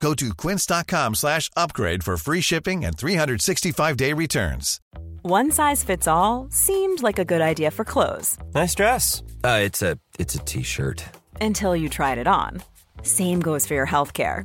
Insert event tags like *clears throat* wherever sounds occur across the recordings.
Go to quince.com slash upgrade for free shipping and 365-day returns. One size fits all seemed like a good idea for clothes Nice dress. Uh, it's a it's a t-shirt. until you tried it on. Same goes for your healthcare.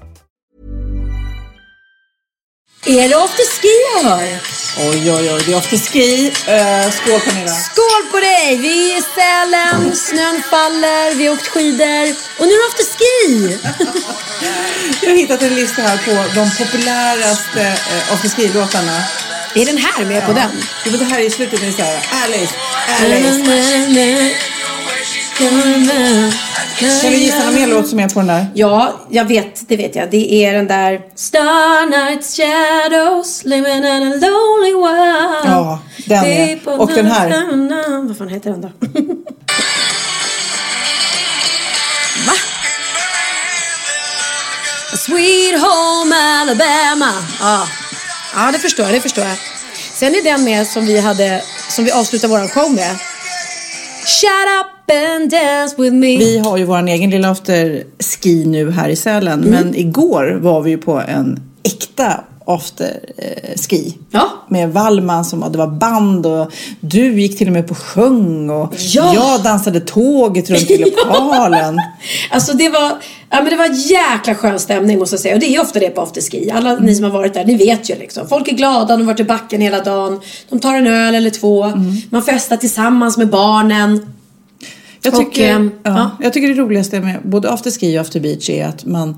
Är det afterski jag hör? Oj, oj, oj, det är afterski. Uh, skål Pernilla. Skål på dig! Vi är i Sälen, snön faller, vi har åkt skidor och nu är det afterski! *laughs* Jag har hittat en lista här på de populäraste uh, afterski-låtarna. Är den här med på den? Jo, men det här är i slutet, det är så här, Alice, Alice. Kan du gissa någon mer låt som är på den där? Ja, jag vet, det vet jag. Det är den där Star Night Shadows living in a lonely world. Ja, den är. Och den här. Vad fan heter den då? *laughs* Va? Sweet Home Alabama. Ja. ja, det förstår jag, det förstår jag. Sen är den med som vi hade, som vi avslutar våran show med. Shut up Vi har ju vår egen lilla afterski nu här i Sälen. Men igår var vi ju på en äkta afterski. Ja. Med Wallman som det var band och du gick till och med på sjung och Ja. jag dansade tåget runt i *laughs* lokalen. Alltså det var, ja men det var jäkla skön stämning måste jag säga. Och det är ofta det på afterski. Alla ni som har varit där, ni vet ju liksom. Folk är glada, de har varit i backen hela dagen. De tar en öl eller två. Man festar tillsammans med barnen. Jag Och, tycker, ehm, ja, ja. jag tycker det roligaste med både afterski och after beach är att man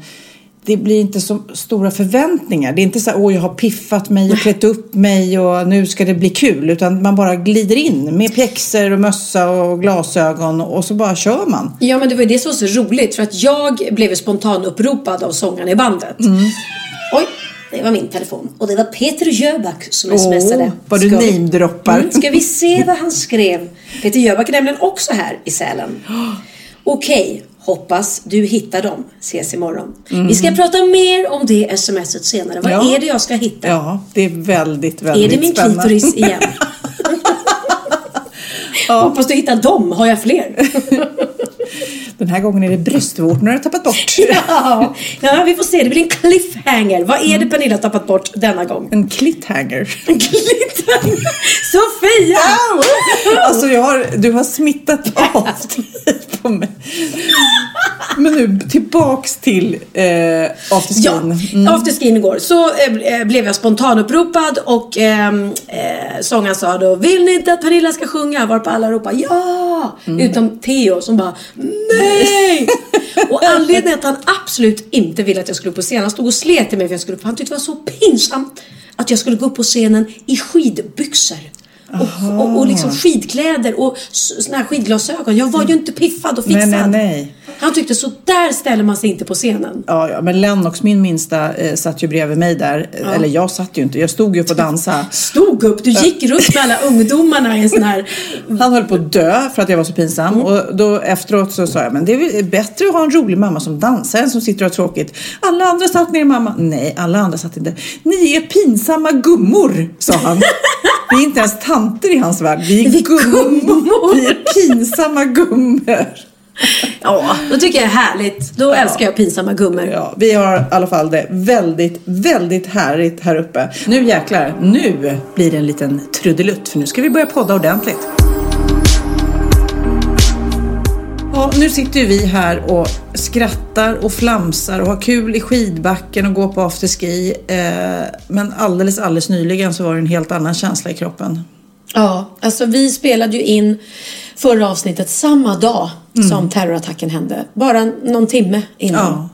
det blir inte så stora förväntningar. Det är inte så här, åh jag har piffat mig och klätt upp mig och nu ska det bli kul. Utan man bara glider in med pjäxor och mössa och glasögon och så bara kör man. Ja men det var ju det som var så roligt. För att jag blev ju spontan uppropad av sångaren i bandet. Oj, det var min telefon. Och det var Peter Jöback som smsade. Åh, vad du Ska vi- namedroppar. Mm, ska vi se vad han skrev? Peter Jöback är nämligen också här i Sälen. Okej, hoppas du hittar dem. Ses imorgon. Vi ska prata mer om det smset senare. Vad Ja. är det jag ska hitta? Ja, det är väldigt, är väldigt det min spännande. klitoris igen? *laughs* Hoppas du hittar dem. Har jag fler? *laughs* Den här gången är det bröstvårtorna du har tappat bort. *laughs* ja, ja, vi får se. Det blir en cliffhanger. Vad är det Pernilla har tappat bort denna gång? En clithanger. *laughs* En cliffhanger. Sofia! Alltså jag har, du har smittat av på mig. Men nu tillbaks till eh, afterskin. Ja, Mm. afterskin igår så eh, blev jag spontanuppropad och ehm, eh, sångaren sa då Vill ni inte att Pernilla ska sjunga? Varpå alla ropade ja! Mm. Utom Theo som bara nej! *laughs* och anledningen att han absolut inte ville att jag skulle upp på scenen, han stod och slet till mig för jag skulle upp, han tyckte det var så pinsamt att jag skulle gå upp på scenen i skidbyxor. Och, och, och liksom skidkläder och såna här skidglasögon. Jag var ju inte piffad och fixad. Nej, nej, nej. Han tyckte så där ställer man sig inte på scenen. Ja, ja, men Lennox, min minsta, eh, satt ju bredvid mig där. Eller jag satt ju inte, jag stod ju upp och dansade. Stod upp, du gick runt med alla ungdomarna i en sån här... *laughs* Han höll på att dö för att jag var så pinsam. Och då efteråt så sa jag, men det är väl bättre att ha en rolig mamma som dansar än som sitter och har tråkigt. Alla andra satt ner mamma. Nej, alla andra satt inte. Ni är pinsamma gummor, sa han. *laughs* Vi är inte ens tanter i hans värld. Vi är, Vi gummor. gummor. Vi är pinsamma gummor. Ja, då tycker jag det är härligt. Då älskar jag pinsamma gummor. Ja, vi har i alla fall det väldigt, väldigt härligt här uppe. Nu jäklar, nu blir det en liten trudelutt för nu ska vi börja podda ordentligt. Ja, nu sitter vi här och skrattar och flamsar och har kul i skidbacken och går på afterski. Eh, men alldeles, alldeles nyligen så var det en helt annan känsla i kroppen. Ja, alltså vi spelade ju in förra avsnittet samma dag som terrorattacken hände. Bara någon timme innan. Ja.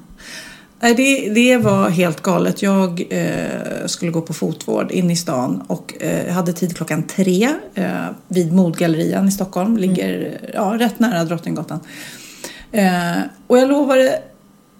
Nej, det, det var helt galet. Jag eh, skulle gå på fotvård in i stan och eh, hade tid klockan tre eh, vid Modgallerian i Stockholm. Ligger ja, rätt nära Drottninggatan. Eh, och jag lovade,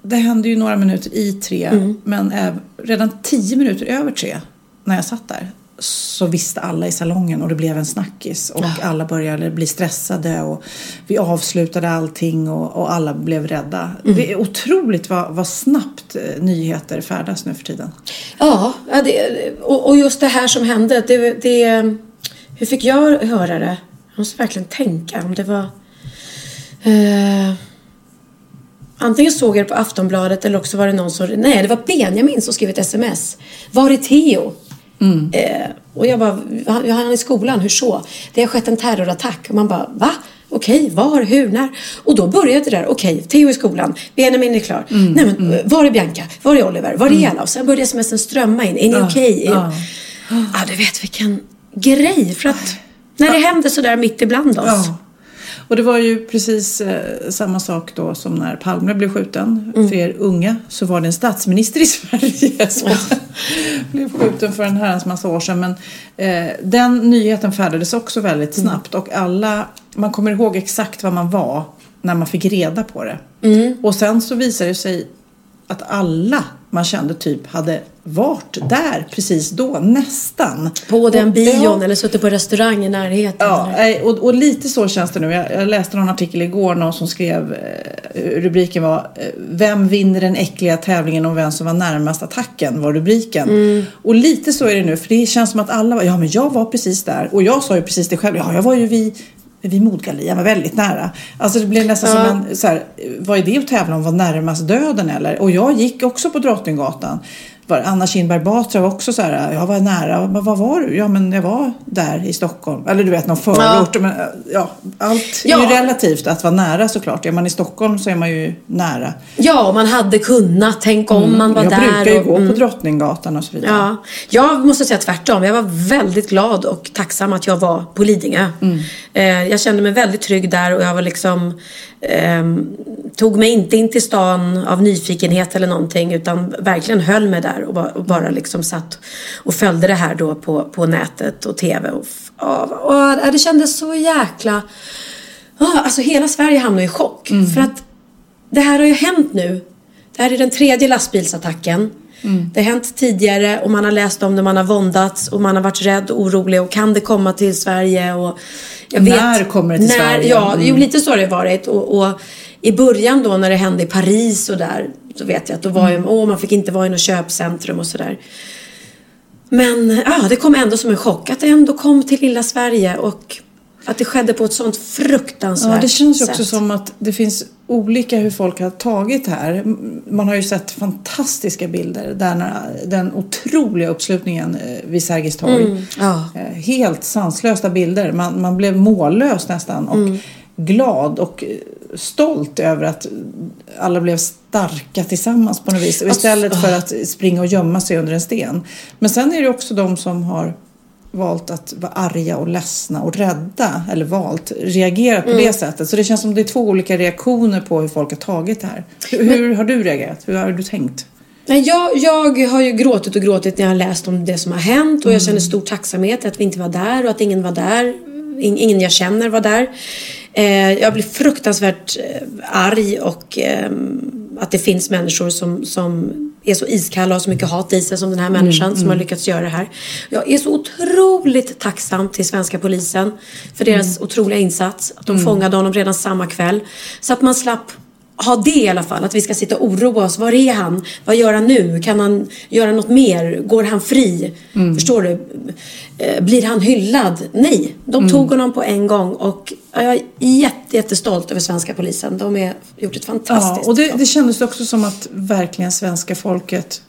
det hände ju några minuter i tre, men äv- redan tio minuter över tre när jag satt där så visste alla i salongen och det blev en snackis och alla började bli stressade och vi avslutade allting och, och alla blev rädda. Det är otroligt vad, vad snabbt eh, nyheter färdas nu för tiden. Ja, ja det, och, och just det här som hände. Det, det, hur fick jag höra det? Jag måste verkligen tänka om det var... Eh, antingen såg jag det på Aftonbladet eller också var det någon som... Nej, det var Benjamin som skrev ett sms. Var är Theo? Eh, och jag bara, han, han är i skolan, hur så? Det har skett en terrorattack. Och man bara, va? Okej, var, hur, när? Och då började det där, okej, Theo i skolan, Benjamin är klar. Nej men, var är Bianca? Var är Oliver? Var är alla? Och sen började smsen strömma in. Är ni okej? ja. Ja, du vet vilken grej. För att när det händer sådär mitt ibland oss. Och det var ju precis eh, samma sak då som när Palme blev skjuten. För er unga så var det en statsminister i Sverige *laughs* som blev skjuten för en herrans massa år sedan. Men eh, den nyheten färdades också väldigt snabbt och alla, man kommer ihåg exakt vad man var när man fick reda på det. Och sen så visade det sig att alla man kände typ hade varit där precis då, nästan. På den Och- bion ja. eller suttit på restaurang i närheten. Ja, nej, och, och lite så känns det nu. Jag, jag läste någon artikel igår, någon som skrev, eh, rubriken var eh, Vem vinner den äckliga tävlingen om vem som var närmast attacken? var rubriken. Och lite så är det nu, för det känns som att alla var, ja men jag var precis där. Och jag sa ju precis det själv, ja jag var ju vid vid Modgallerian, var väldigt nära. Alltså det blev nästan som en, så här, vad är det att tävla om, var närmast döden eller? Och jag gick också på Drottninggatan. Var Anna Kinberg Batra var också så här, jag var nära, men vad var du? Ja men jag var där i Stockholm. Eller du vet någon förort. Men, ja, allt är ju Ja. relativt att vara nära såklart. Är man i Stockholm så är man ju nära. Ja, man hade kunnat. Tänk om man var jag där. brukar ju och, gå mm. på Drottninggatan och så vidare. Ja, jag måste säga tvärtom. Jag var väldigt glad och tacksam att jag var på Lidingö. Eh, jag kände mig väldigt trygg där och jag var liksom ehm, tog mig inte in till stan av nyfikenhet eller någonting utan verkligen höll mig där och, bara- och bara liksom satt och följde det här då på, på nätet och tv. Och, ja, och, det kändes så jäkla... Ja, alltså hela Sverige hamnade i chock. För att det här har ju hänt nu. Det här är den tredje lastbilsattacken. Det har hänt tidigare och man har läst om det, man har våndats och man har varit rädd och orolig och kan det komma till Sverige? Och jag När kommer det till när, Sverige? Ja, jo, Mm. lite så har det varit. Och, och i början då när det hände i Paris och där så vet jag att då var ju, åh, man fick inte vara i något köpcentrum och sådär. Men ja, det kom ändå som en chock att det ändå kom till lilla Sverige och att det skedde på ett sånt fruktansvärt Ja, det känns ju också sätt. som att det finns olika hur folk har tagit det här. Man har ju sett fantastiska bilder där den otroliga uppslutningen eh, vid Sergels torg. Mm, ja. Eh, Helt sanslösa bilder. Man, man blev mållös nästan och Mm. glad och stolt över att alla blev starka tillsammans på något vis. Och istället för att springa och gömma sig under en sten. Men sen är det också de som har valt att vara arga och ledsna och rädda, eller valt, reagerat på det sättet. Så det känns som det är två olika reaktioner på hur folk har tagit det här. Hur, hur har du reagerat? Hur har du tänkt? Nej, jag, jag har ju gråtit och gråtit när jag har läst om det som har hänt och jag känner stor tacksamhet att vi inte var där och att ingen var där. In, ingen jag känner var där. Eh, jag blir fruktansvärt eh, arg och eh, att det finns människor som, som är så iskalla och har så mycket hat i sig som den här människan som har lyckats göra det här. Jag är så otroligt tacksam till svenska polisen för deras otroliga insats. Att de fångade honom redan samma kväll. Så att man slapp ha det i alla fall. Att vi ska sitta och oroa oss. Var är han? Vad gör han nu? Kan han göra något mer? Går han fri? Förstår du? Eh, Blir han hyllad? Nej, de tog honom på en gång och jag är jätte, jättestolt över svenska polisen. De har gjort ett Ja, fantastiskt och det, det kändes också som att verkligen svenska folket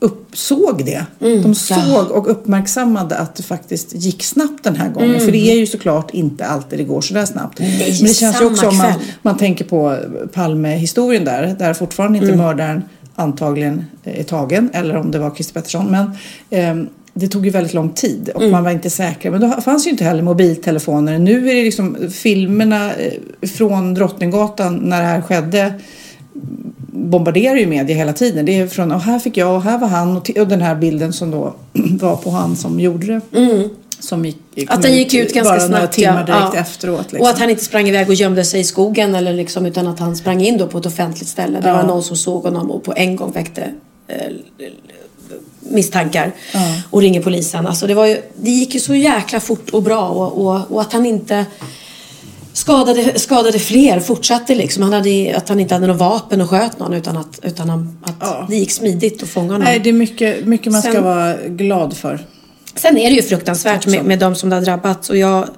uppsåg det. De såg och uppmärksammade att det faktiskt gick snabbt den här gången. För det är ju såklart inte alltid det går sådär snabbt. Men det känns ju också om man, man tänker på Palme-historien där, där fortfarande inte mördaren antagligen är tagen, eller om det var Christer Pettersson. Men ehm, det tog ju väldigt lång tid och man var inte säker. Men då fanns ju inte heller mobiltelefoner. Nu är det liksom filmerna eh, från Drottninggatan när det här skedde bombarderar ju media hela tiden. Det är från, och här fick jag och här var han och, och den här bilden som då *clears throat* var på han som gjorde det. Som gick, Mm. Att den gick ut ganska bara snabbt. några timmar ja. direkt Ja. efteråt. Liksom. Och att han inte sprang iväg och gömde sig i skogen eller liksom, utan att han sprang in då på ett offentligt ställe. Det Ja. var någon som såg honom och på en gång väckte eh, misstankar och ringer polisen. Alltså det, var ju, det gick ju så jäkla fort och bra och, och, och att han inte skadade, skadade fler fortsatte liksom. Han hade, att han inte hade något vapen och sköt någon utan att, utan att Ja. det gick smidigt att fånga honom. Nej, det är mycket, mycket man ska Sen- vara glad för. Sen är det ju fruktansvärt med, med de som det har drabbats. Och jag,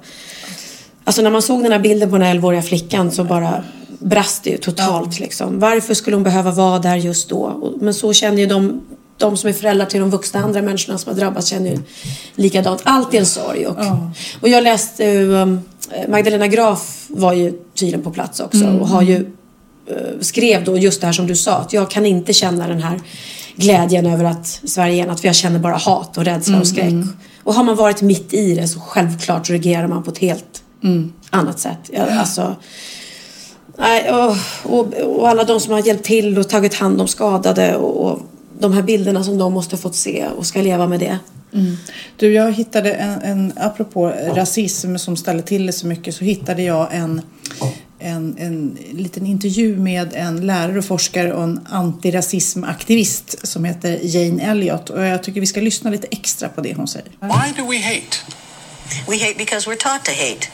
alltså när man såg den här bilden på den här 11-åriga flickan så bara brast det ju totalt. Liksom. Varför skulle hon behöva vara där just då? Men så känner ju de, de som är föräldrar till de vuxna andra människorna som har drabbats känner ju likadant. Allt är en sorg. Och, och jag läste ju, um, Magdalena Graf var ju tydligen på plats också och har ju eh, skrev då just det här som du sa, att jag kan inte känna den här glädjen över att Sverige är enat, för jag känner bara hat och rädsla och skräck. Och har man varit mitt i det så självklart reagerar man på ett helt annat sätt. Jag, alltså, och, och, och alla de som har hjälpt till och tagit hand om skadade och, och de här bilderna som de måste fått se och ska leva med det. Du, jag hittade en, en apropå rasism som ställer till det så mycket så hittade jag en, en, en liten intervju med en lärare och forskare och en antirasismaktivist som heter Jane Elliott och jag tycker vi ska lyssna lite extra på det hon säger. Why do we hate? We hate because we're taught to hate.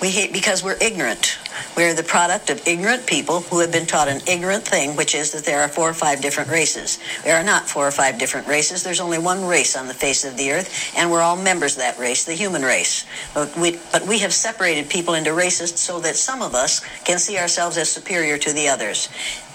We hate because we're ignorant. We're the product of ignorant people who have been taught an ignorant thing, which is that there are four or five different races. There are not four or five different races. There's only one race on the face of the earth, and we're all members of that race, the human race. But we, but we have separated people into races so that some of us can see ourselves as superior to the others.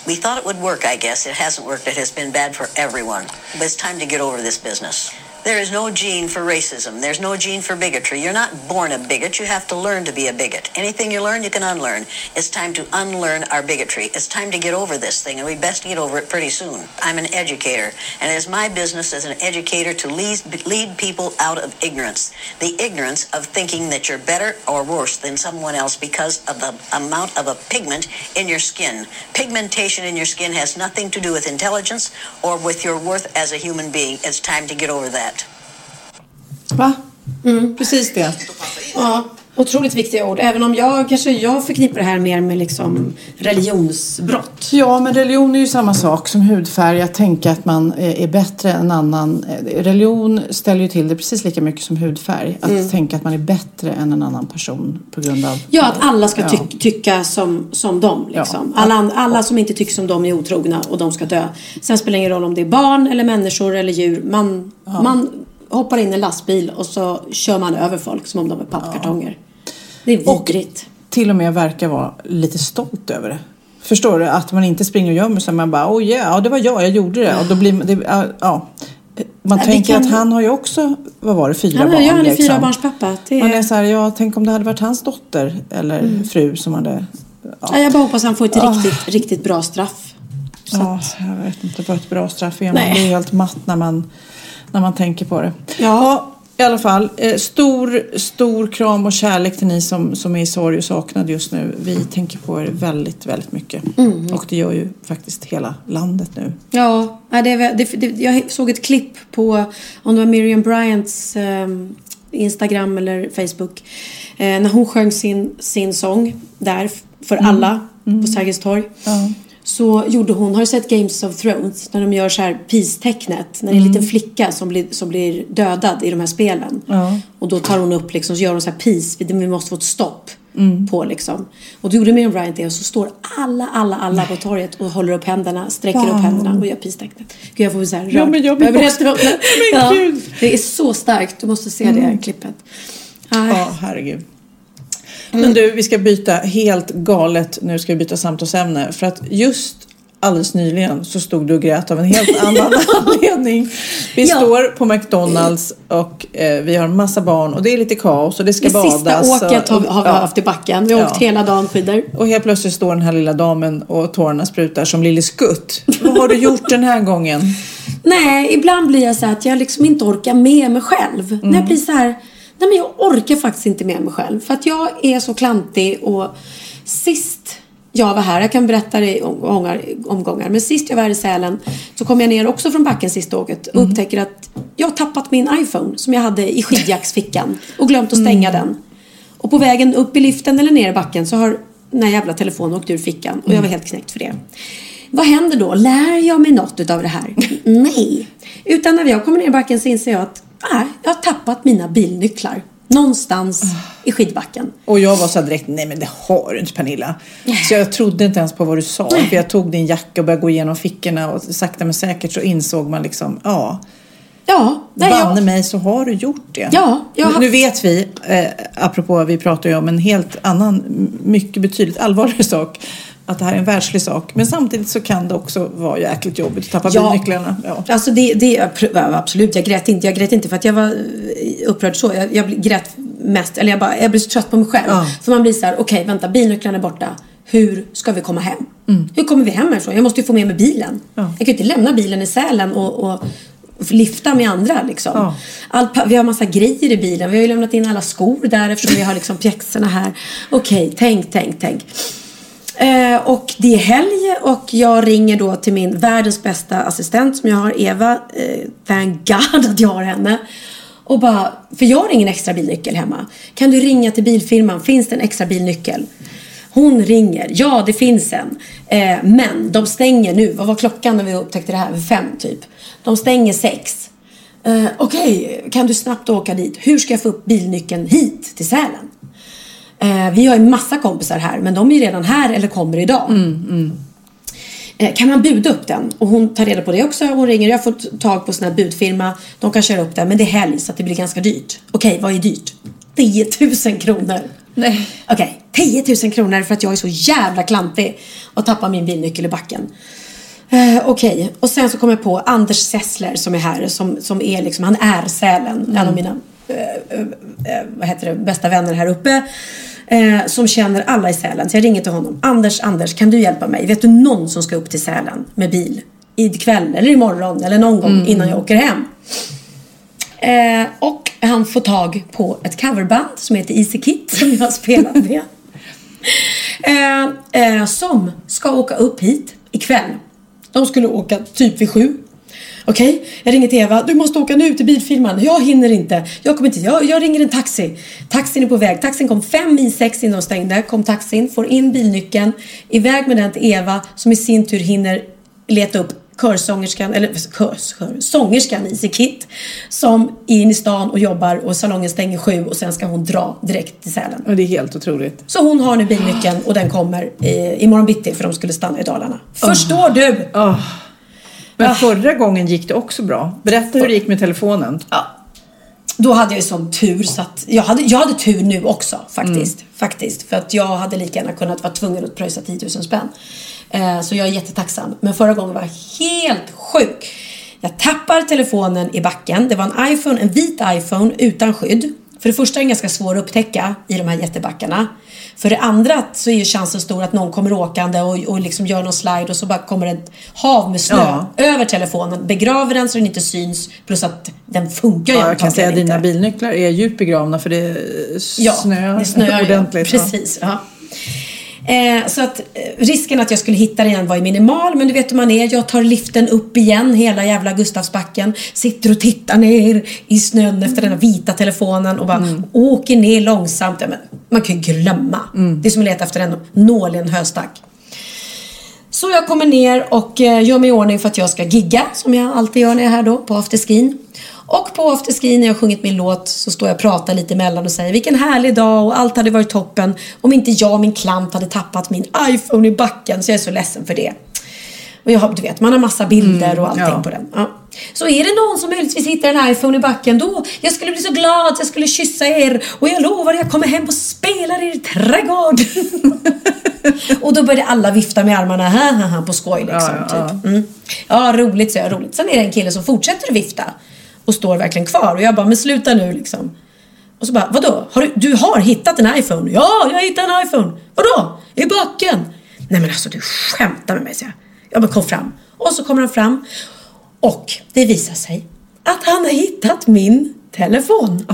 We thought it would work, I guess. It hasn't worked. It has been bad for everyone. But it's time to get over this business. There is no gene for racism. There's no gene for bigotry. You're not born a bigot. You have to learn to be a bigot. Anything you learn, you can unlearn. It's time to unlearn our bigotry. It's time to get over this thing, and we best get over it pretty soon. I'm an educator, and it is my business as an educator to lead, lead people out of ignorance. The ignorance of thinking that you're better or worse than someone else because of the amount of a pigment in your skin. Pigmentation in your skin has nothing to do with intelligence or with your worth as a human being. It's time to get over that. Va? Precis det. Ja, otroligt viktiga ord. Även om jag kanske jag förknippar det här mer med liksom religionsbrott. Ja, men religion är ju samma sak som hudfärg. Att tänka att man är är bättre än annan. Eh, Religion ställer ju till det precis lika mycket som hudfärg. Att tänka att man är bättre än en annan person på grund av... Ja, att alla ska ty- Ja. tycka som, som dem. Liksom. Ja. Alla, alla som inte tycker som dem är otrogna och de ska dö. Sen spelar det ingen roll om det är barn eller människor eller djur. Man, man hoppar in i en lastbil och så kör man över folk som om de är pappkartonger. Det är Och vidrigt. till och med verkar vara lite stolt över det. Förstår du? Att man inte springer och gömmer sig. Man bara, oh yeah, ja det var jag, jag gjorde det. Och då blir man- det, ja, ja. Man Ja, tänker kan- att han har ju också, vad var det, fyra Han, barn. ja, han är liksom. fyra barns pappa. Det Man är så här, ja tänk om det hade varit hans dotter eller fru som hade... ja, jag bara hoppas han får ett Ah. riktigt, riktigt bra straff. Så Ja, att- jag vet inte vad ett bra straff är. Man blir helt matt när man, när man tänker på det. Ja. i alla fall. Eh, stor, stor kram och kärlek till ni som, som är i sorg och saknad just nu. Vi tänker på er väldigt, väldigt mycket. Mm. Och det gör ju faktiskt hela landet nu. Ja, det, det, det, jag såg ett klipp på, om det var Miriam Bryants ehm, Instagram eller Facebook. Eh, när hon sjöng sin, sin sång där för alla på Sergels torg. Så gjorde hon, har du sett Games of Thrones? När de gör så här peace-tecknet. När det är en liten flicka som blir, som blir dödad i de här spelen. Ja. Och då tar hon upp liksom, så gör hon så här peace, vi, måste få ett stopp på liksom. Och då gjorde Miriam Bryant det och så står alla, alla, alla på torget och håller upp händerna, sträcker upp händerna och gör peace-tecknet. Gud jag får så här rörd. Ja, men jag blir också-. *laughs* Men Ja, det är så starkt, du måste se det klippet. Nej. Ja, herregud. Men du, vi ska byta helt galet. Nu ska vi byta samtalsämne. För att just alldeles nyligen så stod du och grät av en helt annan *laughs* anledning. Vi Ja. står på McDonalds och eh, vi har massa barn och det är lite kaos och det ska Det badas. sista åket har, och, har vi ja. haft i backen. Vi har Ja. åkt hela dagen skidor. Och helt plötsligt står den här lilla damen och tårarna sprutar som Lille Skutt. Vad har du gjort den här gången? *laughs* Nej, ibland blir jag så att jag liksom inte orkar med mig själv. När jag blir så här, nej men jag orkar faktiskt inte med mig själv. För att jag är så klantig och sist jag var här, jag kan berätta det i omgångar, omgångar. Men sist jag var här i Sälen så kom jag ner också från backen sista åket och upptäcker att jag har tappat min iPhone som jag hade i skidjacksfickan och glömt att stänga den. Och på vägen upp i liften eller ner i backen så har den här jävla telefonen åkt ur fickan och jag var helt knäckt för det. Vad händer då? Lär jag mig något utav det här? *laughs* Nej. Utan när jag kommer ner i backen så inser jag att nej, jag har tappat mina bilnycklar. Någonstans i skidbacken. Och jag var så direkt, nej men det har du inte Pernilla. Så jag trodde inte ens på vad du sa. För jag tog din jacka och började gå igenom fickorna och sakta men säkert så insåg man liksom, ja. Ja, nej, jag, Banne mig så har du gjort det. Ja, jag Nu vet vi, eh, apropå vi pratar ju om en helt annan, mycket betydligt allvarligare *laughs* sak. Att det här är en världslig sak. Men samtidigt så kan det också vara jäkligt jobbigt att tappa Ja. bilnycklarna. Ja. Alltså det, det ja, absolut, jag grät inte. Jag grät inte för att jag var eh, upprörd så. Jag, jag grät mest, eller jag, bara, jag blev så trött på mig själv. Ja. För man blir så här, okej vänta, bilnycklarna är borta. Hur ska vi komma hem? Mm. Hur kommer vi hem härifrån? Jag måste ju få med mig bilen. Jag kan ju inte lämna bilen i Sälen och, och lifta med andra liksom. Ja. Allt, pa- vi har massa grejer i bilen. Vi har ju lämnat in alla skor där eftersom vi har liksom pjäxorna här. Okej, tänk, tänk, tänk. Eh, och det är helg och jag ringer då till min världens bästa assistent som jag har, Eva. Eh, thank God att jag har henne. Och bara, för jag har ingen extra bilnyckel hemma. Kan du ringa till bilfirman? Finns det en extra bilnyckel? Hon ringer. Ja, det finns en. Eh, men de stänger nu. Vad var klockan när vi upptäckte det här? Vid Fem typ. De stänger sex. Eh, Okej, kan du snabbt åka dit? Hur ska jag få upp bilnyckeln hit till Sälen? Eh, vi har ju massa kompisar här, men de är ju redan här eller kommer idag. Eh, kan man buda upp den? Och hon tar reda på det också. Hon ringer. Jag har fått tag på sån här budfirma. De kan köra upp den, men det är helg så att det blir ganska dyrt. Okej, vad är dyrt? 10 000 kronor. Nej. Okej, 10 000 kronor för att jag är så jävla klantig och tappar min bilnyckel i backen. Eh, Okej, och sen så kommer jag på Anders Sessler som är här, som, som är liksom, han är Sälen, en av mina eh, eh, eh, vad heter det, bästa vänner här uppe. Eh, som känner alla i Sälen. Så jag ringer till honom. Anders, Anders, kan du hjälpa mig? Vet du någon som ska upp till Sälen med bil? Ikväll eller imorgon eller någon gång innan jag åker hem. Eh, och han får tag på ett coverband som heter Easy Kit som jag har spelat med. *laughs* Eh, eh, som ska åka upp hit ikväll. De skulle åka typ vid sju. Okej, jag ringer till Eva. Du måste åka nu till bilfirman. Jag hinner inte. Jag kommer inte. Jag, jag ringer en taxi. Taxin är på väg. Taxin kom fem i sex innan de stängde. Kom taxin, får in bilnyckeln. Iväg med den till Eva som i sin tur hinner leta upp körsångerskan, eller körs, kör, sångerskan Easy Kit som är inne i stan och jobbar och salongen stänger sju och sen ska hon dra direkt till Sälen. Och det är helt otroligt. Så hon har nu bilnyckeln och den kommer i, imorgon bitti för de skulle stanna i Dalarna. Förstår du? Ah. Men förra gången gick det också bra. Berätta hur det gick med telefonen. Ja. Då hade jag ju sån tur så att jag hade, jag hade tur nu också faktiskt. Faktiskt. För att jag hade lika gärna kunnat vara tvungen att pröjsa 10 000 spänn. Eh, så jag är jättetacksam. Men förra gången var jag helt sjuk. Jag tappar telefonen i backen. Det var en iPhone, en vit iPhone utan skydd. För det första är den ganska svår att upptäcka i de här jättebackarna. För det andra så är ju chansen stor att någon kommer åkande och, och liksom gör någon slide och så bara kommer ett hav med snö Ja. över telefonen, begraver den så den inte syns plus att den funkar ju Ja, jag kan säga att dina bilnycklar är djupt begravna för det Ja, snöar det snöar ordentligt. Ja, precis. Ja. Eh, så att eh, risken att jag skulle hitta den igen var ju minimal. Men du vet hur man är. Jag tar liften upp igen hela jävla Gustavsbacken. Sitter och tittar ner i snön efter den vita telefonen och bara Mm. åker ner långsamt. Ja, men man kan ju glömma. Mm. Det är som att leta efter en nål i en höstack. Så jag kommer ner och eh, gör mig i ordning för att jag ska gigga som jag alltid gör när jag är här då på afterskin. Och på afterskin när jag sjungit min låt så står jag och pratar lite emellan och säger vilken härlig dag och allt hade varit toppen om inte jag och min klant hade tappat min iPhone i backen så jag är så ledsen för det. Och jag har, du vet, man har massa bilder och allting ja. på den. Ja. Så är det någon som möjligtvis hittar en iPhone i backen då, jag skulle bli så glad, jag skulle kyssa er och jag lovar jag kommer hem och spelar i er trädgård. *laughs* och då började alla vifta med armarna, ha, ha, ha, på skoj liksom. Ja, ja, typ. Mm. ja roligt, så jag, roligt. Sen är det en kille som fortsätter att vifta och står verkligen kvar och jag bara, men sluta nu liksom. Och så bara, vadå? Har du, du har hittat en iPhone? Ja, jag har hittat en iPhone. Vadå? I backen? Nej men alltså du skämtar med mig, säger jag. Ja men kom fram. Och så kommer han fram. Och det visar sig att han har hittat min telefon.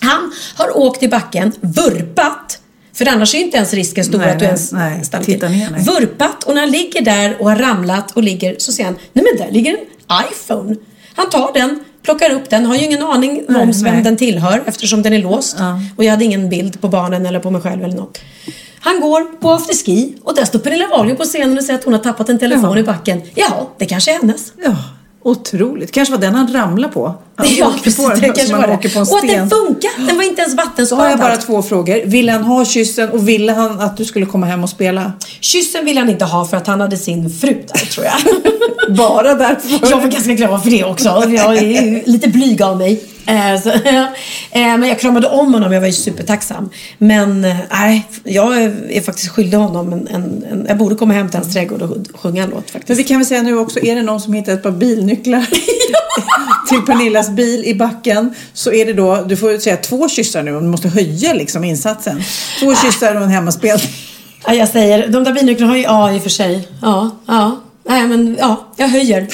Han har åkt i backen, vurpat. För annars är ju inte ens risken stor Nej, att du nej, ens nej. stannar till. Vurpat och när han ligger där och har ramlat och ligger så ser han, nej men där ligger en iPhone. Han tar den, plockar upp den, har ju ingen aning Nej, om vem nej. den tillhör eftersom den är låst. Ja. Och jag hade ingen bild på barnen eller på mig själv eller något. Han går på afterski och där står Pernilla Wahlgren på scenen och säger att hon har tappat en telefon Ja. i backen. Jaha, det kanske är hennes. Ja, otroligt. Kanske var den han ramlade på. Han Ja, åkte precis, på den det kanske var det. på en Och att den sten. funkar. Den var inte ens Så har vattenskadad. jag bara två frågor. Ville han ha kyssen och ville han att du skulle komma hem och spela? Kyssen ville han inte ha för att han hade sin fru där tror jag. *laughs* Bara därför? Jag var ganska glad för det också. Jag är lite blyg av mig. Eh, så, *laughs* eh, men jag kramade om honom, jag var ju supertacksam. Men eh, nej, jag är faktiskt skyldig honom en, en, en... Jag borde komma hem till hans trädgård och sjunga en låt Men faktiskt. vi kan väl säga nu också, är det någon som hittar ett par bilnycklar *laughs* till Pernillas bil i backen så är det då, du får säga två kyssar nu om du måste höja liksom insatsen. Två kyssar och en hemmaspelning. Ja, jag säger, de där bilnycklarna har ju, ja i och för sig. Ja, ja. Nej men ja, jag höjer.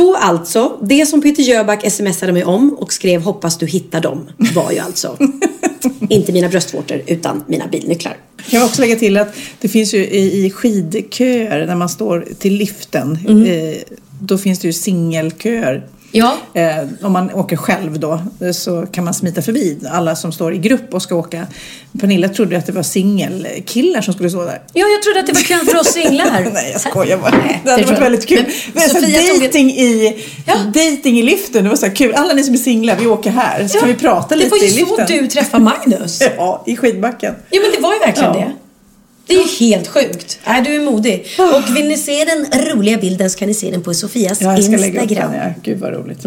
Så alltså, det som Peter Jöback smsade mig om och skrev hoppas du hittar dem var ju alltså *laughs* inte mina bröstvårtor utan mina bilnycklar. Jag kan också lägga till att det finns ju i, skidköer när man står till liften. Mm. Eh, då finns det ju singelköer. Ja. Eh, om man åker själv då eh, så kan man smita förbi alla som står i grupp och ska åka. Pernilla trodde att det var singelkillar som skulle stå där. Ja, jag trodde att det var kul för oss singlar. *laughs* Nej, jag skojar bara. Nej, Det hade varit väldigt kul. Men Men Sofia tog ett- dating, i, Ja. dating i liften, det var så här kul. Alla ni som är singlar, vi åker här. Så kan vi prata lite Det var ju i så liften. du träffade Magnus. *laughs* Ja, i skidbacken. Ja, men det var ju verkligen Ja. det. Det är ju helt sjukt. Nej, du är modig. Och vill ni se den roliga bilden så kan ni se den på Sofias Ja, jag ska lägga upp Instagram. den. Ja. Gud vad roligt.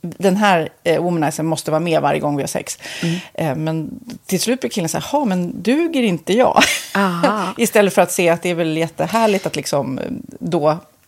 den här eh, womanizern måste vara med varje gång vi har sex. Eh, men till slut blir killen så här, "Ha, men duger inte jag? *laughs* Istället för att se att det är väl jättehärligt att liksom, eh, då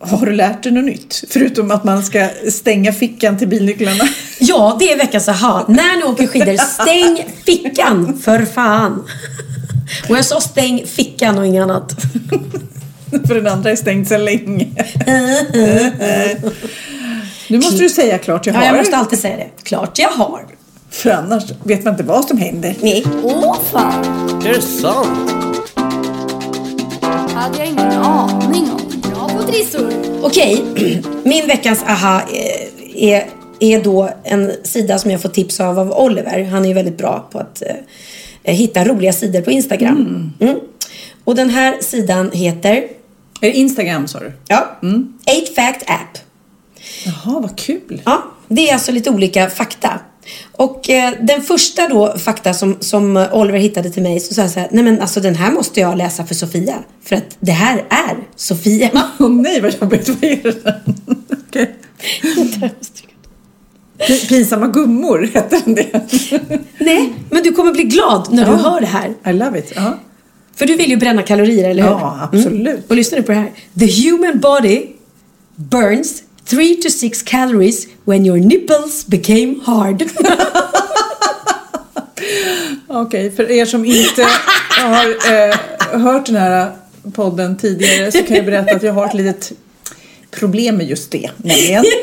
har du lärt dig något nytt? Förutom att man ska stänga fickan till bilnycklarna. Ja, det är veckans aha. När ni åker skidor, stäng fickan för fan. Och jag sa stäng fickan och inget annat. för den andra är stängd sedan länge. nu måste du säga klart jag har. Ja, jag måste alltid säga det. Klart jag har. För annars vet man inte vad som händer. Nej. Åh fan. Är det sant? hade jag ingen aning om. Trissor. Okej, *clears throat* min veckans aha är, är, är då en sida som jag får tips av av Oliver. Han är ju väldigt bra på att eh, hitta roliga sidor på Instagram. Mm. Och den här sidan heter... Är det Instagram sa du? Ja. Mm. 8fact app. Jaha, vad kul. Ja, det är alltså lite olika fakta. Och eh, den första då fakta som, som Oliver hittade till mig så sa jag så här, nej men alltså den här måste jag läsa för Sofia. För att det här är Sofia. *laughs* Åh oh, nej vad jobbigt, vad är det? *laughs* Okej. Pinsamma gummor, hette den det? *laughs* nej, men du kommer bli glad när du hör det här. I love it. Uh För du vill ju bränna kalorier, eller hur? Ja, absolut. Mm. Och lyssna nu på det här. The human body burns 3 to 6 calories when your nipples became hard. *laughs* Okej, okay, för er som inte har eh, hört den här podden tidigare så kan jag berätta att jag har ett litet problem med just det. Nämligen. *laughs*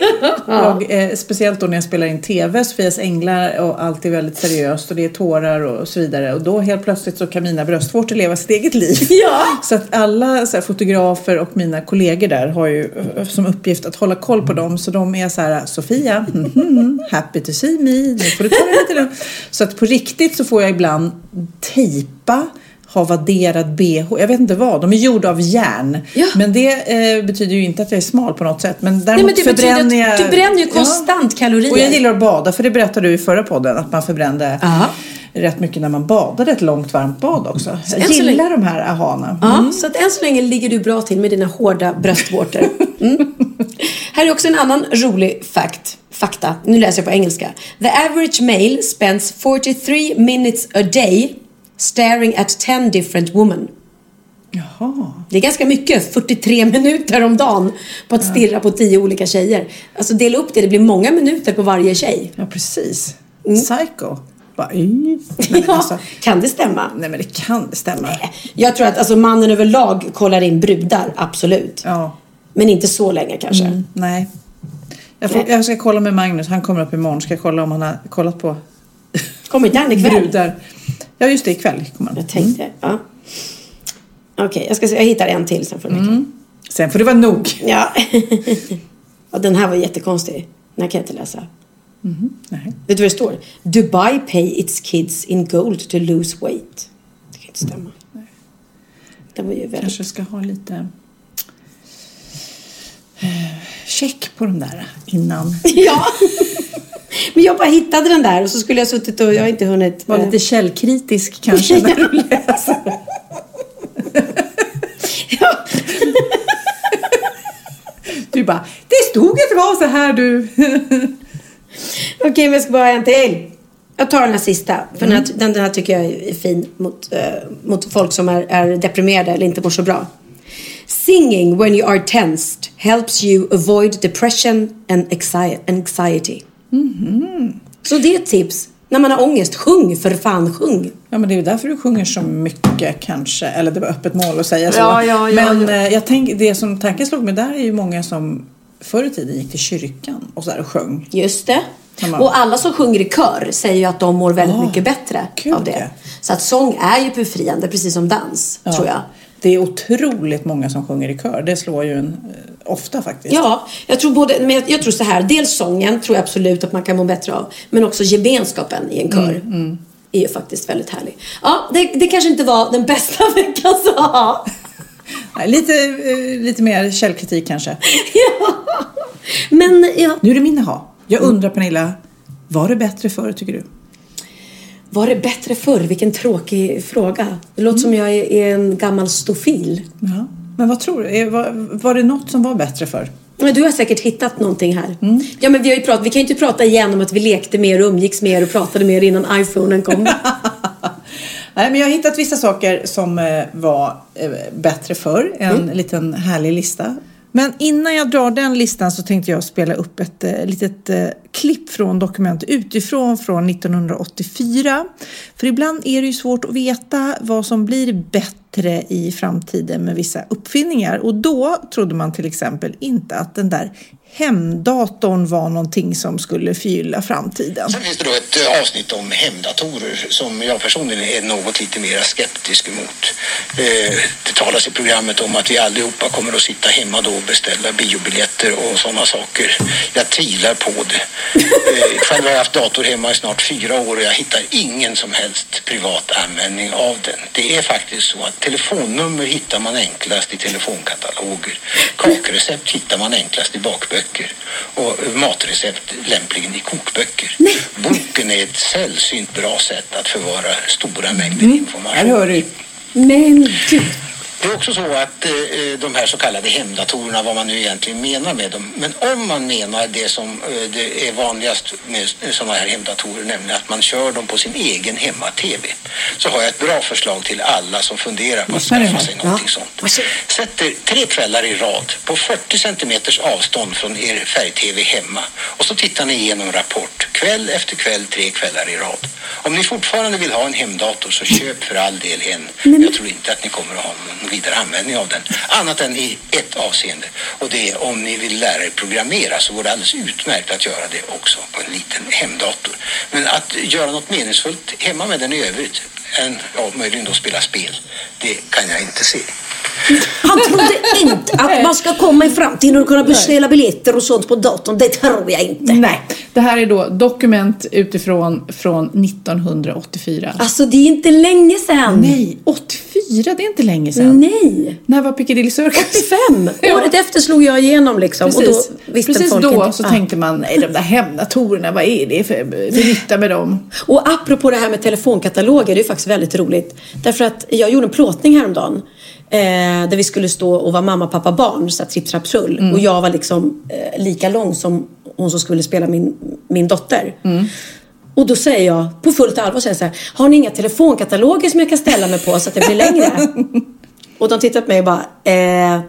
Jag, eh, speciellt då när jag spelar in TV, Sofias Änglar och allt är väldigt seriöst och det är tårar och så vidare. Och då helt plötsligt så kan mina bröstvårtor leva sitt eget liv. *laughs* Ja. Så att alla så här, fotografer och mina kollegor där har ju eh, som uppgift att hålla koll på dem. Så de är så här, Sofia, mm, mm, happy to see me, nu får du ta det lite Så att på riktigt så får jag ibland tejpa ha vadderad bh. Jag vet inte vad. De är gjorda av järn. Ja. Men det eh, betyder ju inte att jag är smal på något sätt. Men däremot Nej, men det förbränner jag... Du bränner ju konstant ja. kalorier. Och jag gillar att bada. För det berättade du i förra podden. Att man förbrände Aha. rätt mycket när man badade ett långt varmt bad också. Så jag gillar länge... de här ahana. Mm. Ja, så att än så länge ligger du bra till med dina hårda bröstvårtor. Mm. här är också en annan rolig fact. Fakta. Nu läser jag på engelska. The average male spends 43 minutes a day staring at 10 different women. Jaha. Det är ganska mycket, 43 *laughs* minuter om dagen på att stirra på 10 olika tjejer. Alltså dela upp det, det blir många minuter på varje tjej. Ja, precis. Mm. Psycho. Bara, Nej, *laughs* ja, alltså, kan det stämma? Nej, men det kan det stämma. Nej. Jag tror att alltså, mannen överlag kollar in brudar, absolut. Ja. Men inte så länge kanske. Mm, nej. Jag, får, jag, ska kolla med Magnus, han kommer upp imorgon. Ska jag kolla om han har kollat på Kommer inte han ikväll? Brudar. Ja, just det. Ikväll kommer han. Jag tänkte, mm. ja. Okej, okay, jag, ska se, jag hittar en till sen får du mm. Sen får det vara nog. Ja. *laughs* ja. Den här var jättekonstig. Den här kan jag inte läsa. Nej. Vet du vad det står? Dubai pay its kids in gold to lose weight. Det kan inte stämma. Den var ju väldigt... Kanske ska ha lite eh, check på de där innan. *laughs* Ja. *laughs* Men jag bara hittade den där och så skulle jag suttit och jag har inte hunnit. Var eh, lite källkritisk *laughs* kanske när du läser. Du bara, det stod att det var så här du. Okej, men jag ska bara ha en till. Jag tar den här sista. För den, här, den, den här tycker jag är fin mot, eh, mot folk som är, är deprimerade eller inte mår så bra. Singing when you are tensed helps you avoid depression and anxi- anxiety. Så det är ett tips. När man har ångest, sjung för fan, sjung. Ja, men det är ju därför du sjunger så mycket kanske. Eller det var öppet mål att säga så. Ja, ja, ja, men eh, jag tänker, det som tanken slog mig där är ju många som förr i tiden gick till kyrkan och så där och sjöng. Just det. Man- Och alla som sjunger i kör säger ju att de mår väldigt Ah, mycket bättre gud, av det. Så att sång är ju befriande, precis som dans, tror jag. Det är otroligt många som sjunger i kör. Det slår ju en eh, ofta faktiskt. Ja, jag tror både, men jag, jag tror så här. Dels sången tror jag absolut att man kan må bättre av. Men också gemenskapen i en kör. Mm, Är ju faktiskt väldigt härlig. Ja, det, det kanske inte var den bästa *laughs* veckan så. Ja. *laughs* Nej, Lite, eh, lite mer källkritik kanske. *laughs* Men ja, Nu är det min ha. Jag undrar Pernilla, var det bättre förr tycker du? var det bättre förr? Vilken tråkig fråga. Det låter som jag är, är en gammal stofil. Ja. Men vad tror du? Var, var det något som var bättre? Men du har säkert hittat någonting här. Mm. Ja, men vi har ju pratat, vi kan ju inte prata igen om att vi lekte mer och umgicks mer och pratade mer innan iPhonen kom. *laughs* Nej, men jag har hittat vissa saker som eh, var eh, bättre förr. En Mm. liten härlig lista. Men innan jag drar den listan så tänkte jag spela upp ett eh, litet klipp från Dokument utifrån från 1984. För ibland är det ju svårt att veta vad som blir bättre i framtiden med vissa uppfinningar. Och då trodde man till exempel inte att den där hemdatorn var någonting som skulle förgylla framtiden. Sen finns det då ett eh, avsnitt om hemdatorer som jag personligen är något lite mer skeptisk emot. Eh, talas i programmet om att vi allihopa kommer att sitta hemma då och beställa biobiljetter och sådana saker. Jag tvivlar på det. Eh, Själv har jag haft dator hemma i snart fyra år och jag hittar ingen som helst privat användning av den. Det är faktiskt så att telefonnummer hittar man enklast i telefonkataloger. Kakrecept hittar man enklast i bakböcker och matrecept lämpligen i kokböcker. Boken är ett sällsynt bra sätt att förvara stora mängder information. Här hör du. Men gud. Det är också så att eh, de här så kallade hemdatorerna, vad man nu egentligen menar med dem. Men om man menar det som eh, det är vanligast med sådana här hemdatorer, nämligen att man kör dem på sin egen hemma-tv, så har jag ett bra förslag till alla som funderar på att skaffa sig någonting sånt. Sätter tre kvällar i rad på 40 centimeters avstånd från er färg-tv hemma och så tittar ni igenom Rapport kväll efter kväll, tre kvällar i rad. Om ni fortfarande vill ha en hemdator så köp för all del en. Men jag tror inte att ni kommer att ha någon vidare användning av den. Annat än i ett avseende. Och det är om ni vill lära er programmera så går det alldeles utmärkt att göra det också på en liten hemdator. Men att göra något meningsfullt hemma med den i övrigt, än, ja, möjligen då spela spel, det kan jag inte se. Han trodde inte att man ska komma i framtiden och kunna beställa biljetter och sånt på datorn. Det tror jag inte. Nej, det här är då dokument utifrån från 1984. Alltså det är inte länge sedan. Nej, 84, det är inte länge sedan. Nej. När var Piccadilly Circus? 85. *laughs* Ja. Året efter slog jag igenom liksom. Precis, Och då visste Precis folk då inte. så Ja. tänkte man, nej de där hemdatorerna, vad är det för, för nytta med dem? Och apropå det här med telefonkataloger, det är faktiskt väldigt roligt. Därför att jag gjorde en plåtning häromdagen. Eh, där vi skulle stå och vara mamma, pappa, barn, så tripp, trapp, trull. Mm. Och jag var liksom eh, lika lång som hon som skulle spela min, min dotter. Mm. Och då säger jag på fullt allvar så här, har ni inga telefonkataloger som jag kan ställa mig på så att det blir längre? *laughs* och de tittar på mig och bara, eh,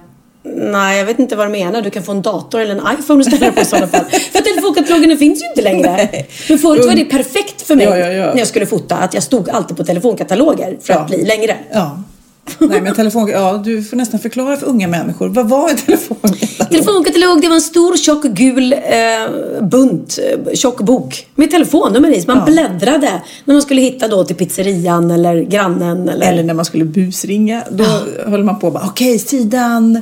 nej jag vet inte vad du menar. Du kan få en dator eller en iPhone att ställa på i sådana fall. För telefonkatalogerna finns ju inte längre. Men förut var det perfekt för mig Ja, ja, ja. när jag skulle fota. Att jag stod alltid på telefonkataloger för att bli längre. Ja. Nej men telefon, ja du får nästan förklara för unga människor. Vad var en telefonkatalog? Telefonkatalog, det var en stor tjock gul eh, bunt, eh, tjock bok med telefonnummer i. Så man Ja. bläddrade när man skulle hitta då till pizzerian eller grannen. Eller... Eller när man skulle busringa, då höll man på bara okej sidan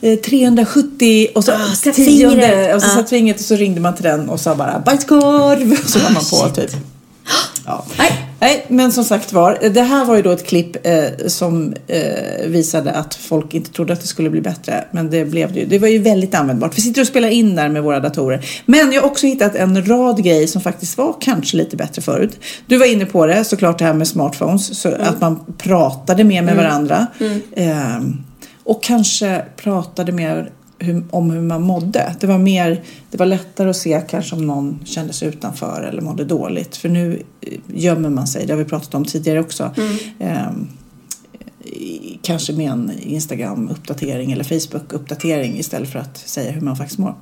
eh, 370 och så Ah, tionde och så Ah. satt fingret och så ringde man till den och sa bara bajskorv och så var man på typ. *gasps* Ja. Nej. Nej, men som sagt var, det här var ju då ett klipp eh, som eh, visade att folk inte trodde att det skulle bli bättre. Men det blev det ju. Det var ju väldigt användbart. Vi sitter och spelar in där med våra datorer. Men jag har också hittat en rad grejer som faktiskt var kanske lite bättre förut. Du var inne på det, såklart det här med smartphones. Så att man pratade mer med varandra. Ehm, och kanske pratade mer hur, om hur man mådde. Det var, mer, det var lättare att se kanske om någon kände sig utanför eller mådde dåligt. För nu eh, gömmer man sig, det har vi pratat om tidigare också. Ehm, i- kanske med en Instagram-uppdatering eller Facebook-uppdatering istället för att säga hur man faktiskt mår.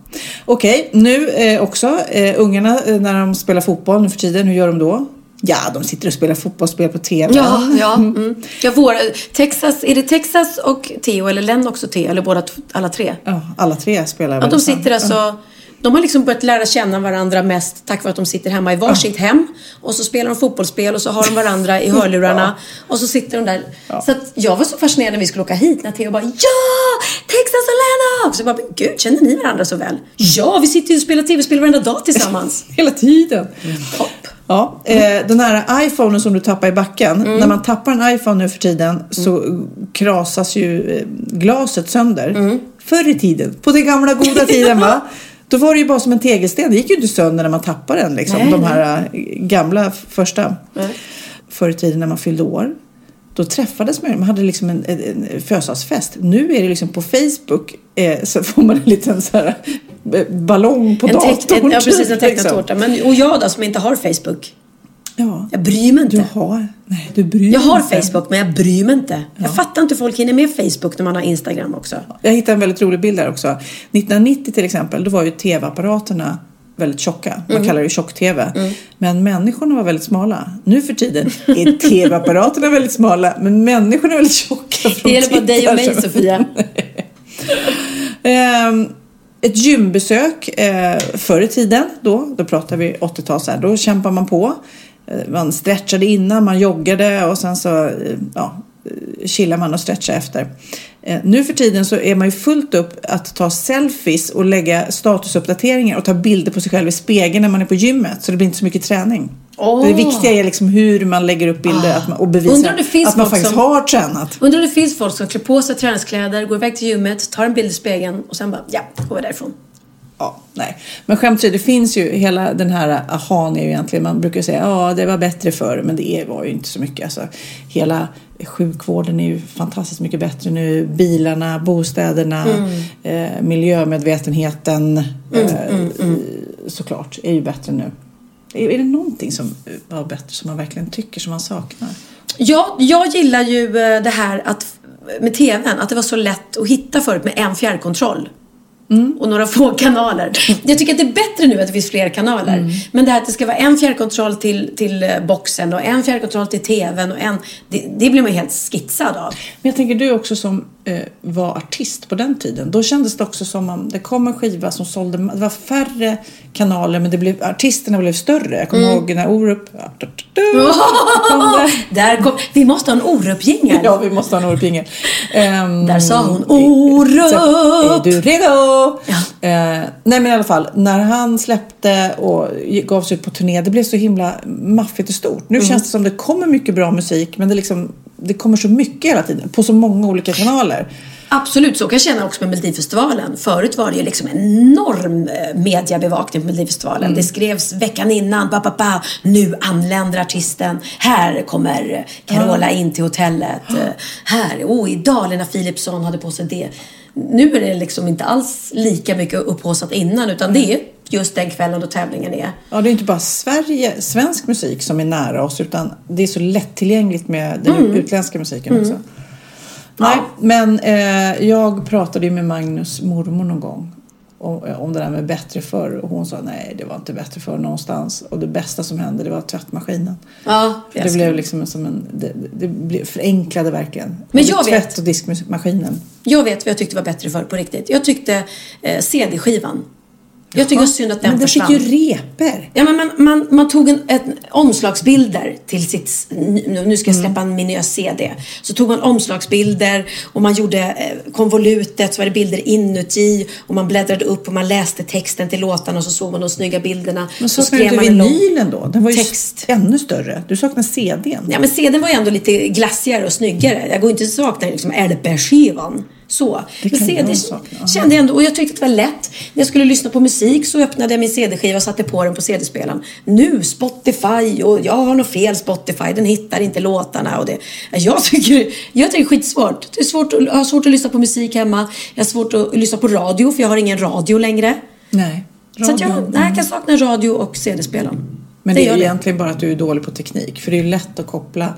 Okej, nu eh, också. Eh, ungarna eh, när de spelar fotboll nu för tiden, hur gör de då? Ja, de sitter och spelar fotbollsspel på TV. Ja, ja. Mm. ja våra, Texas, är det Texas och Theo eller Len också Theo? Eller båda, alla tre? Ja, alla tre spelar Ja, de sitter alltså... De har liksom börjat lära känna varandra mest tack vare att de sitter hemma i varsitt hem. Och så spelar de fotbollsspel och så har de varandra i hörlurarna. *laughs* Och så sitter de där. Så att jag var så fascinerad när vi skulle åka hit när Theo bara Ja! Texas och Lena! Så jag bara, men gud, känner ni varandra så väl? Ja, vi sitter ju och spelar tv-spel varenda dag tillsammans. *laughs* Hela tiden. Topp. Ja, eh, den här iPhonen som du tappar i backen. När man tappar en iPhone nu för tiden så krasas ju eh, glaset sönder. Förr i tiden, på den gamla goda tiden va. *laughs* Då var det ju bara som en tegelsten. Det gick ju inte sönder när man tappade den. Liksom. Nej, De här eh, gamla första. Nej. Förr i tiden när man fyllde år. Då träffades man, man hade liksom en, en, en födelsedagsfest. Nu är det liksom på Facebook eh, så får man en liten så här, eh, ballong på En datorn. teck, en, ja, precis, en typ, tecknad liksom. tårta. Men, och jag då, som inte har Facebook. Ja. Jag bryr mig inte. Du har, nej du bryr Jag har inte. Facebook, men jag bryr mig inte. Jag fattar inte hur folk hinner med Facebook när man har Instagram också. Jag hittade en väldigt rolig bild där också. 1990 till exempel, då var ju tv-apparaterna väldigt tjocka. Man Mm. kallar det ju tjock-tv. Men människorna var väldigt smala. Nu för tiden är *laughs* tv-apparaterna väldigt smala, men människorna är väldigt tjocka. Det gäller bara dig och mig. Sofia. *laughs* Ehm, ett gymbesök eh, förr i tiden, då, då pratar vi 80-tal, så här, då kämpar man på. Eh, man stretchade innan, man joggade och sen så eh, ja, eh, chillar man och stretchar efter. Nu för tiden så är man ju fullt upp att ta selfies och lägga statusuppdateringar och ta bilder på sig själv i spegeln när man är på gymmet. Så det blir inte så mycket träning. Åh. Det viktiga är liksom hur man lägger upp bilder man, och bevisar att man faktiskt som- har tränat. Undrar om det finns folk som klär på sig träningskläder, går iväg till gymmet, tar en bild i spegeln och sen bara, ja, går därifrån. Ja, nej. Men skämt det finns ju hela den här ahan är ju egentligen, man brukar säga ja det var bättre förr, men det var ju inte så mycket. Alltså, hela sjukvården är ju fantastiskt mycket bättre nu. Bilarna, bostäderna, eh, miljömedvetenheten eh, såklart är ju bättre nu. Är, är det någonting som var bättre som man verkligen tycker som man saknar? Ja, jag gillar ju eh, det här att, med TVn, att det var så lätt att hitta förut med en fjärrkontroll. Och några få kanaler. Jag tycker att det är bättre nu att det finns fler kanaler. Men det här att det ska vara en fjärrkontroll till, till eh, boxen och en fjärrkontroll till TVn och en... Det, det blir man helt skitsad av. Men jag tänker du också som eh, var artist på den tiden. Då kändes det också som om det kom en skiva som sålde, det var färre kanaler men det blev, artisterna blev större. Jag kommer ihåg när Orup. *laughs* Där kom, vi måste ha en Orup-jingel. Ja, vi måste ha en Orup-jingel. Ehm, Där sa hon så, Orup! Är du redo? Eh, nej men i alla fall, när han släppte och gav sig ut på turné, det blev så himla maffigt och stort. Nu känns det som det kommer mycket bra musik men det, liksom, det kommer så mycket hela tiden på så många olika kanaler. Absolut, så kan jag känna också med Melodifestivalen. Förut var det ju liksom en enorm eh, mediebevakning på Melodifestivalen. Det skrevs veckan innan, ba, ba, ba, nu anländer artisten, här kommer Carola in till hotellet, Eh, här, oh, idag Lena Philipsson hade på sig det. Nu är det liksom inte alls lika mycket upphaussat innan, utan det är just den kvällen då tävlingen är. Ja, det är inte bara Sverige, svensk musik som är nära oss utan det är så lättillgängligt med den Mm. utländska musiken också. Nej, men eh, jag pratade ju med Magnus mormor någon gång om, om det där med bättre förr och hon sa nej, det var inte bättre förr någonstans och det bästa som hände det var tvättmaskinen. Ja, det blev liksom som en, det, det blev förenklade verkligen. Men jag vet- Tvätt och diskmaskinen. Jag vet vad jag tyckte var bättre förr på riktigt. Jag tyckte eh, CD-skivan Jag tycker synd att den Men den fick försvann. ju reper. Ja, men man, man, man tog en, ett, omslagsbilder till sitt... Nu ska jag släppa min nya CD. Så tog man omslagsbilder och man gjorde eh, konvolutet så var det bilder inuti och man bläddrade upp och man läste texten till låtarna och så såg man de snygga bilderna. Men så saknar du inte en vinylen då? Den var ju text. ännu större. Du saknar CDn. Ja men CDn var ju ändå lite glassigare och snyggare. Jag går inte och saknar liksom LP-skivan. Så. Det kan CD jag kände jag ändå, och jag tyckte att det var lätt. När jag skulle lyssna på musik så öppnade jag min CD-skiva och satte på den på CD-spelaren. Nu Spotify och jag har nog fel Spotify, den hittar inte låtarna och det. Jag tycker, jag tycker det är skitsvårt. Det är svårt jag har svårt att lyssna på musik hemma. Jag har svårt att lyssna på radio för jag har ingen radio längre. Nej. Så att jag, nej, jag kan sakna radio och CD-spelaren. Men det, är gör ju egentligen bara att du är dålig på teknik. För det är lätt att koppla.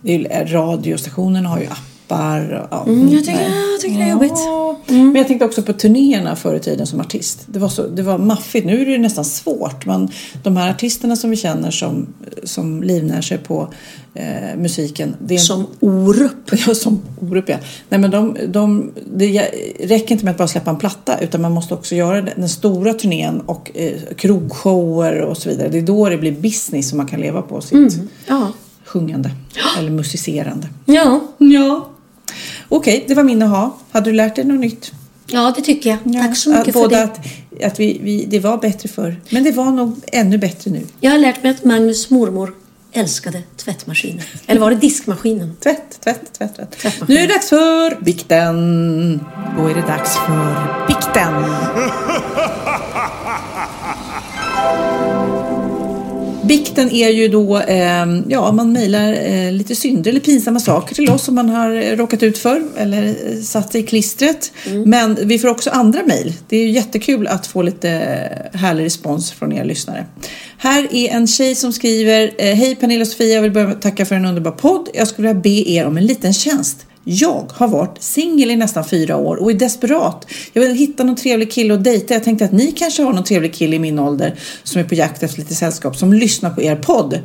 Det är ju, radiostationen har ju appar. Och- Ja, Mm, jag tycker- jag tycker det är jobbigt. Ja. Men jag tänkte också på turnéerna förr i tiden som artist. Det var, så, det var maffigt. Nu är det nästan svårt. Man, de här artisterna som vi känner som, som livnär sig på eh, musiken. Det är Som Orup. *laughs* Ja, som Orup ja. Nej, men de, de, det räcker inte med att bara släppa en platta utan man måste också göra den stora turnén och eh, krogshower och så vidare. Det är då det blir business som man kan leva på sitt Mm. Ja. sjungande *gasps* eller musicerande. Ja. Ja. Okej, det var min aha. Hade du lärt dig något nytt? Ja, det tycker jag. Tack så mycket Att för både det. att, att vi, vi, det var bättre förr, men det var nog ännu bättre nu. Jag har lärt mig att Magnus mormor älskade tvättmaskinen. Eller var det diskmaskinen? Tvätt, tvätt, tvätt, tvätt. Nu är det dags för bikten. Då är det dags för bikten. *laughs* Bikten är ju då, eh, ja man mejlar eh, lite synder eller pinsamma saker till oss som man har eh, råkat ut för eller eh, satt sig i klistret. Men vi får också andra mejl. Det är ju jättekul att få lite eh, härlig respons från er lyssnare. Här är en tjej som skriver, eh, hej Pernilla och Sofia, jag vill börja med att tacka för en underbar podd. Jag skulle vilja be er om en liten tjänst. Jag har varit singel i nästan fyra år och är desperat. Jag vill hitta någon trevlig kille att dejta. Jag tänkte att ni kanske har någon trevlig kille i min ålder som är på jakt efter lite sällskap som lyssnar på er podd.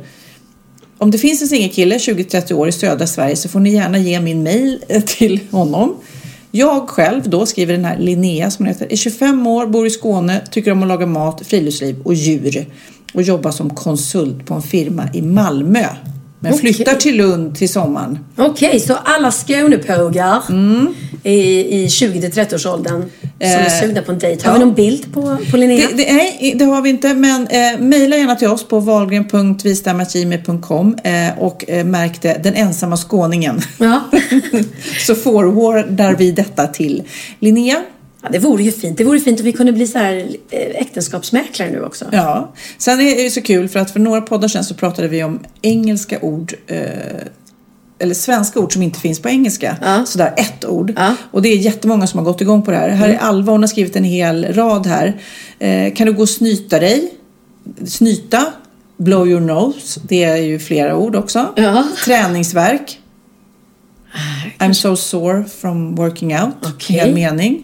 Om det finns en singelkille 20-30 år i södra Sverige så får ni gärna ge min mail eh, till honom. Jag själv då, skriver den här Linnea som hon heter, är 25 år, bor i Skåne, tycker om att laga mat, friluftsliv och djur och jobbar som konsult på en firma i Malmö. Men Okej. flyttar till Lund till sommaren. Okej, så alla Skånepågar i, i 20-30-årsåldern som är Eh, sugna på en dejt. Har ja. vi någon bild på, på Linnea? Det, det, nej, det har vi inte, men eh, mejla gärna till oss på wahlgren.vistamagime.com eh, och eh, märk det, den ensamma skåningen. Ja. *laughs* så forwardar vi detta till Linnea. Ja, det vore ju fint. Det vore fint om vi kunde bli så här eh, äktenskapsmäklare nu också. Ja, sen är det så kul för att för några poddar sedan så pratade vi om engelska ord eh, eller svenska ord som inte finns på engelska. Ja. Sådär ett ord. Ja. Och det är jättemånga som har gått igång på det här. Här är Alva, hon har skrivit en hel rad här. Eh, kan du gå och snyta dig? Snyta. Blow your nose. Det är ju flera ord också. Ja. Träningsverk. I'm so sore from working out. Okej. Hel mening.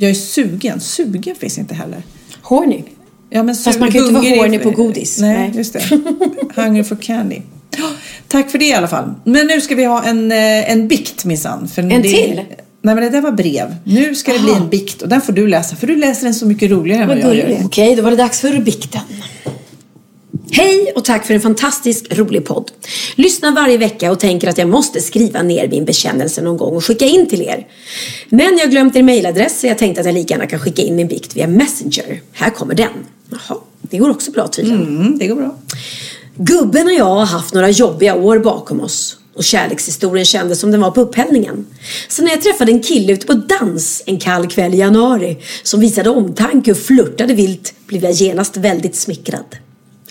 Jag är sugen. Sugen finns inte heller. Horny. Ja, men Fast man kan ju inte vara horny på godis. Nej, Nej. just det. Hungry for candy. Tack för det i alla fall. Men nu ska vi ha en, eh, en bikt minsann. En det, till? Nej, men det där var brev. Nu ska det bli en bikt och den får du läsa. För du läser den så mycket roligare än vad jag gör. Okej, då var det dags för bikten. Hej och tack för en fantastisk rolig podd. Lyssnar varje vecka och tänker att jag måste skriva ner min bekännelse någon gång och skicka in till er. Men jag har glömt er mailadress så jag tänkte att jag lika gärna kan skicka in min bikt via Messenger. Här kommer den. Jaha, det går också bra tydligen. Mm, det går bra. Gubben och jag har haft några jobbiga år bakom oss. Och kärlekshistorien kändes som den var på upphällningen. Så när jag träffade en kille ute på dans en kall kväll i januari som visade omtanke och flörtade vilt blev jag genast väldigt smickrad.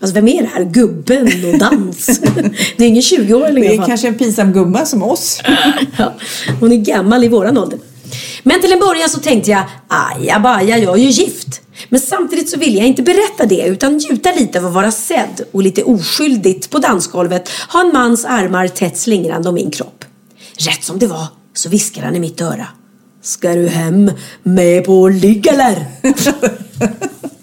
Alltså vem är det här? Gubben och dans? *laughs* det är ingen 20-åring i Det är kanske en pinsam gumma som oss. *laughs* Ja, hon är gammal i våran ålder. Men till en början så tänkte jag, ajabaja, jag är ju gift. Men samtidigt så ville jag inte berätta det utan njuta lite av att vara sedd och lite oskyldigt på dansgolvet ha en mans armar tätt slingrande om min kropp. Rätt som det var så viskade han i mitt öra. Ska du hem med på ligg eller? *laughs*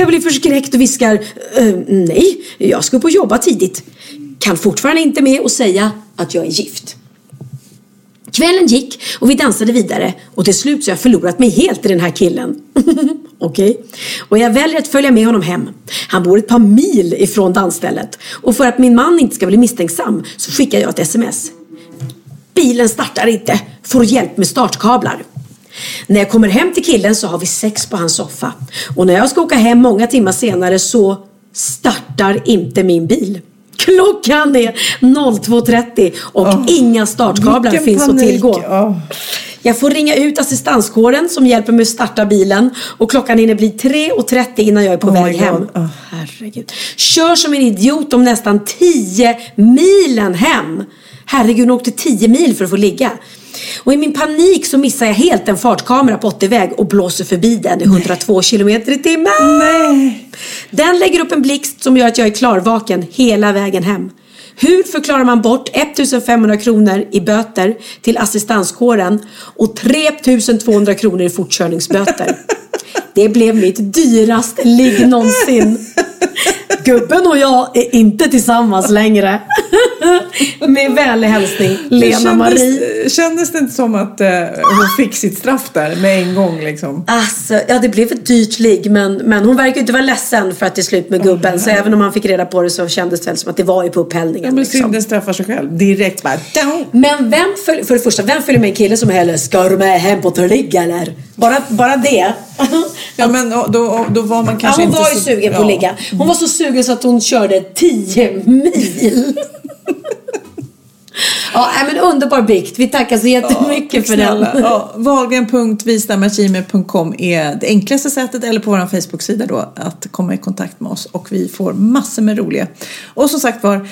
Jag blir förskräckt och viskar "Eh, nej, jag ska upp och jobba tidigt. Kan fortfarande inte med och säga att jag är gift. Kvällen gick och vi dansade vidare och till slut så har jag förlorat mig helt i den här killen. *laughs* Okej? Och jag väljer att följa med honom hem. Han bor ett par mil ifrån dansstället. Och för att min man inte ska bli misstänksam så skickar jag ett sms. Bilen startar inte. Får hjälp med startkablar. När jag kommer hem till killen så har vi sex på hans soffa. Och när jag ska åka hem många timmar senare så startar inte min bil. *laughs* Klockan är 02.30 och Åh, inga startkablar finns att panik. tillgå. Åh. Jag får ringa ut assistanskåren som hjälper mig att starta bilen och klockan hinner bli 3.30 innan jag är på Oh väg hem. Oh. Herregud. Kör som en idiot om nästan 10 milen hem. Herregud, hon åkte 10 mil för att få ligga. Och i min panik så missar jag helt en fartkamera på 80-väg och blåser förbi den i 102 kilometer i timmen. Nej. Den lägger upp en blixt som gör att jag är klarvaken hela vägen hem. Hur förklarar man bort 1500 kronor i böter till assistanskåren och 3200 kronor i fortkörningsböter? Det blev mitt dyraste ligg någonsin. Gubben och jag är inte tillsammans längre. *laughs* Med vänlig hälsning, Lena Marie. Kändes, kändes det inte som att eh, hon fick sitt straff där med en gång liksom? Alltså, ja det blev ett dyrt ligg men, men hon verkar inte vara ledsen för att det är slut med gubben. Så även om han fick reda på det så kändes det väl som att det var ju på upphällningen. Ja, men liksom. synden straffar sig själv. Direkt bara down. Men vem följer, för det första, vem följer med en kille som heller ska du med hem på ligg eller? Bara, bara det. *laughs* Ja men då, då var man Ja, kanske hon inte var ju så... sugen på att ja. ligga. Hon var så sugen så att hon körde 10 mil. Ja, men underbar bikt. Vi tackar så jättemycket för Snälla. den. Ja, Wahlgren.visnamagime.com är det enklaste sättet eller på vår Facebook-sida då att komma i kontakt med oss och vi får massor med roliga. Och som sagt var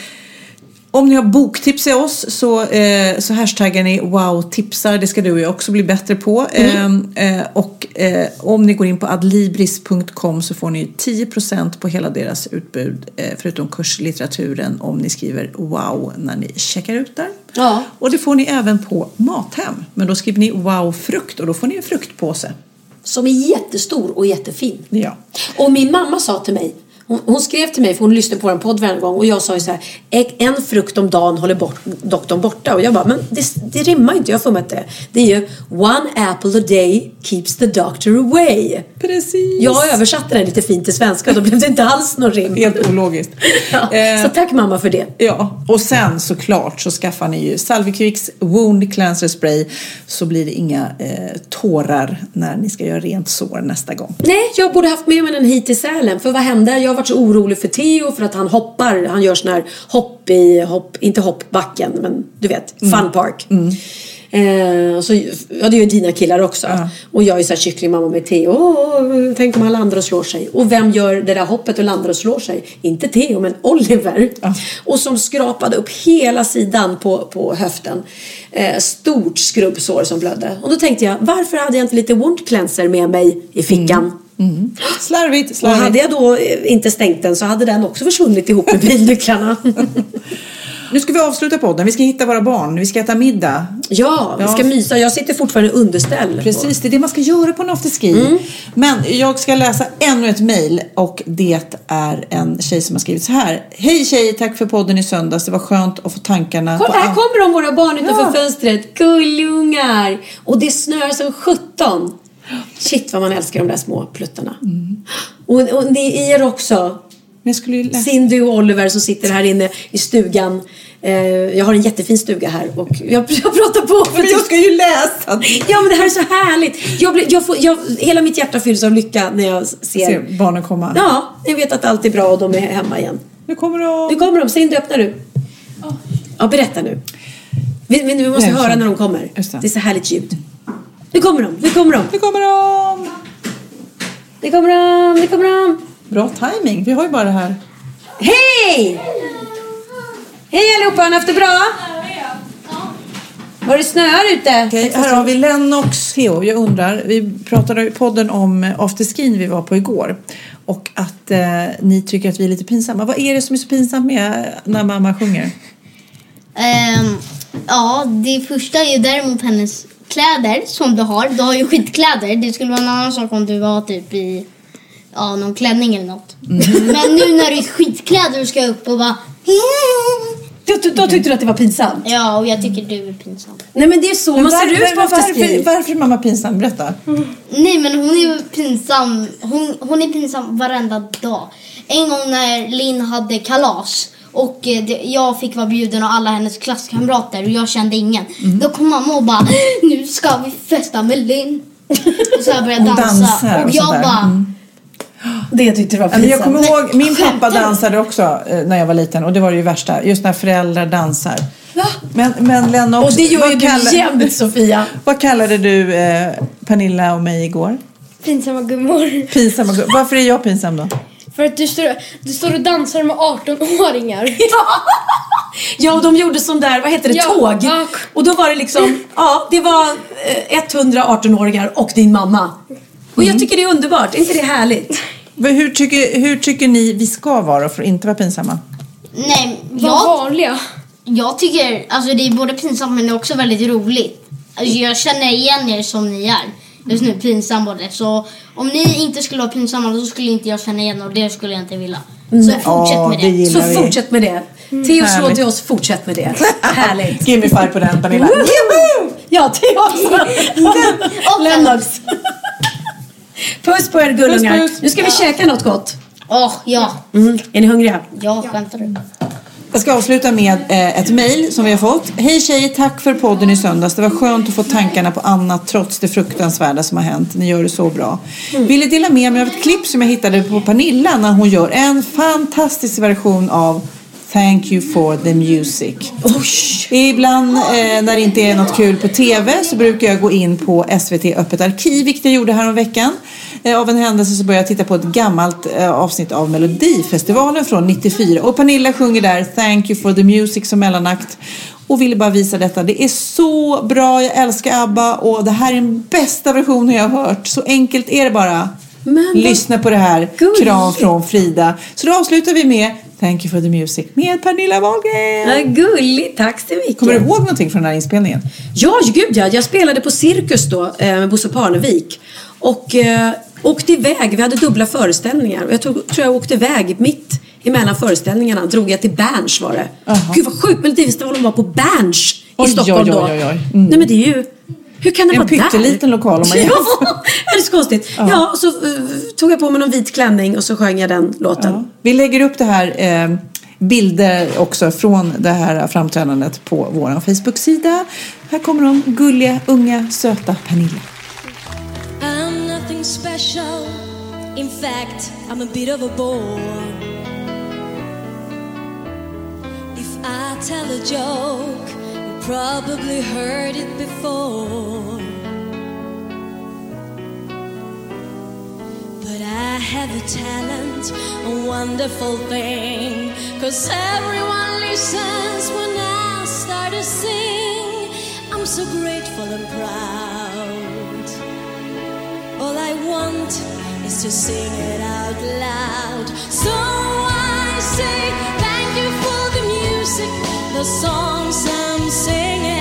om ni har boktips i oss så, eh, så hashtaggar ni wow-tipsar. Det ska du och jag också bli bättre på. Mm. Eh, eh, och eh, om ni går in på adlibris.com så får ni 10% på hela deras utbud. Eh, förutom kurslitteraturen om ni skriver wow när ni checkar ut där. Ja. Och det får ni även på Mathem. Men då skriver ni wow frukt och då får ni en fruktpåse. Som är jättestor och jättefin. Ja. Och min mamma sa till mig, hon, hon skrev till mig för hon lyssnade på en podd varje gång och jag sa ju så här, "Ägg- en frukt om dagen håller bort, doktorn borta. Och jag bara, men det, det rimmar inte, jag mig att det. Det är ju one apple a day keeps the doctor away. Precis. Jag översatte den lite fint till svenska, då blev det inte alls någon rim. Helt ologiskt. *laughs* Ja, Eh, så tack mamma för det. Ja, och sen såklart så skaffar ni ju Salvicvicks Wound Cleanser Spray så blir det inga eh, tårar när ni ska göra rent sår nästa gång. Nej, jag borde haft med mig den hit till Sälen. För vad hände? Jag har varit så orolig för Theo för att han hoppar. Han gör sån här hopp i, hopp, inte hoppbacken, men du vet, fun park. Eh, och så, ja, det gör dina killar också. Och jag är så här kycklingmamma med Theo. Tänk om han landar och slår sig. Och vem gör det där hoppet och landar och slår sig? Inte Theo, men Oliver. Och som skrapade upp hela sidan på, på höften. Eh, stort skrubbsår som blödde. Och då tänkte jag, varför hade jag inte lite wound cleanser med mig i fickan? Slarvigt, Och slarvigt. hade jag då eh, inte stängt den så hade den också försvunnit ihop med bilnycklarna. *laughs* Nu ska vi avsluta podden. Vi ska hitta våra barn. Vi ska äta middag. ja, vi ska mysa. Jag sitter fortfarande i underställ. Precis, det är det man ska göra på en afterski. Men jag ska läsa ännu ett mejl och det är en tjej som har skrivit så här. Hej tjej, tack för podden i söndags. Det var skönt att få tankarna Kolla, på här kommer de våra barn utanför Ja. fönstret. Gullungar! Och det snöar som sjutton. Shit vad man älskar de där små pluttarna. Och, och ni er också. Men jag skulle ju läsa. Cindy och Oliver som sitter här inne i stugan. Eh, jag har en jättefin stuga här och jag, *laughs* pratar på. För Men jag ska ju läsa! Ja men det här är så härligt. Jag blir, jag får, jag, hela mitt hjärta fylls av lycka när jag ser. Se barnen komma. Ja, jag vet att allt är bra och de är hemma igen. Nu kommer de. Nu kommer de. Cindy, öppnar du? Ja, berätta nu. Vi, vi, vi måste Nej, höra när de kommer. Det. Det är så härligt ljud. Nu kommer de, nu kommer de. Nu kommer de! Nu kommer de, nu kommer de. Bra timing. Vi har ju bara det här. Hej! Hej allihopa, har ni haft det bra? Var det snöar ute? Okej, här har vi Lennox Theo. Jag undrar, vi pratade i podden om afterskin vi var på igår. Och att eh, ni tycker att vi är lite pinsamma. Vad är det som är så pinsamt med när mamma sjunger? Ehm, ja, det första är ju däremot hennes kläder som du har. Du har ju skitkläder. Det skulle vara en annan sak om du var typ i ja, någon klänning eller något. Men nu när du är skitkläder och ska upp och bara... Du, då tyckte du att det var pinsamt? Ja, och jag tycker du är pinsam. Nej men det är så Men man ser ut på varför, afterski. varför är mamma pinsam? Berätta. Nej, men hon är ju pinsam. Hon, hon är pinsam varenda dag. En gång när Linn hade kalas och eh, det, jag fick vara bjuden av alla hennes klasskamrater och jag kände ingen. Mm. Då kom mamma och bara, nu ska vi festa med Linn. Och så jag började Hon dansa. och och jag bara, Mm. Det tyckte du var men jag pinsamt. kommer ihåg, min pappa dansade också eh, när jag var liten och det var det ju värsta. Just när föräldrar dansar. Men, men Lena också. Och det gör ju du kallar- jämt Sofia. *laughs* Vad kallade du eh, Pernilla och mig igår? Pinsamma gummor. Pinsamma gu- Varför är jag pinsam då? För att du står, du står och dansar med 18-åringar. *laughs* Ja, och de gjorde sån där, vad heter det, Ja, tåg. ja. Och då var det liksom, ja, det var eh, 118-åringar och din mamma. Och jag tycker det är underbart, är inte det härligt? Men Hur tycker, hur tycker ni vi ska vara för att inte vara pinsamma? nej, Var jag, vanliga. jag tycker, alltså det är både pinsamt men det är också väldigt roligt. Alltså, jag känner igen er som ni är. Just nu, pinsam både. Så om ni inte skulle vara pinsamma då skulle inte jag känna igen och det skulle jag inte vilja. Så fortsätt Ja, med det det. Så vi. fortsätt med det. Teos råd till oss, fortsätt med det. *laughs* Härligt. Give me five på den Pernilla. Ja, Theo också. Lennox. Puss på er gullungar. Puss, puss. Nu ska vi käka något gott. Åh, ja. Mm. Är ni hungriga? Ja, skämtar du? Jag ska avsluta med eh, ett mejl som vi har fått. Hej tjejer, tack för podden i söndags. Det var skönt att få tankarna på annat trots det fruktansvärda som har hänt. Ni gör det så bra. Ville dela med mig av ett klipp som jag hittade på Pernilla när hon gör en fantastisk version av Thank you for the music. Ibland eh, när det inte är något kul på TV så brukar jag gå in på SVT Öppet arkiv, vilket jag gjorde här om veckan. Eh, av en händelse så började jag titta på ett gammalt eh, avsnitt av Melodifestivalen från 94. Och Pernilla sjunger där Thank you for the music som mellanakt. Och ville bara visa detta. Det är så bra, jag älskar ABBA och det här är den bästa versionen jag har hört. Så enkelt är det bara. Men Lyssna på det här. gulligt. Kram från Frida. Så då avslutar vi med Thank you for the music med Pernilla Wahlgren. Ja, gulligt, tack så mycket. Kommer du ihåg någonting från den här inspelningen? Ja, gud ja. Jag spelade på Cirkus då eh, med Bosse Parnevik. Och eh, åkte iväg. Vi hade dubbla föreställningar. Och jag tror, tror jag åkte iväg mitt emellan föreställningarna. Drog jag till Berns var det. Jaha. Gud vad sjukt. Melodifestivalen var på Berns i Stockholm oj, då. oj, oj, oj. Mm. Nej men det är ju... Hur kan det En vara där? pytteliten lokal om man *laughs* Ja, jämför. *laughs* det är så konstigt. Ja, och så eh, tog jag på mig någon vit klänning och så sjöng jag den låten. Ja. Vi lägger upp det här eh, bilder också från det här framträdandet på vår Facebook-sida. Här kommer de gulliga, unga, söta Pernilla. I'm nothing special. In fact, I'm a bit of a bore. If I tell a joke, probably heard it before. But I have a talent, a wonderful thing. Cause everyone listens when I start to sing. I'm so grateful and proud. All I want is to sing it out loud. So I say thank you for the music, the songs I'm singing.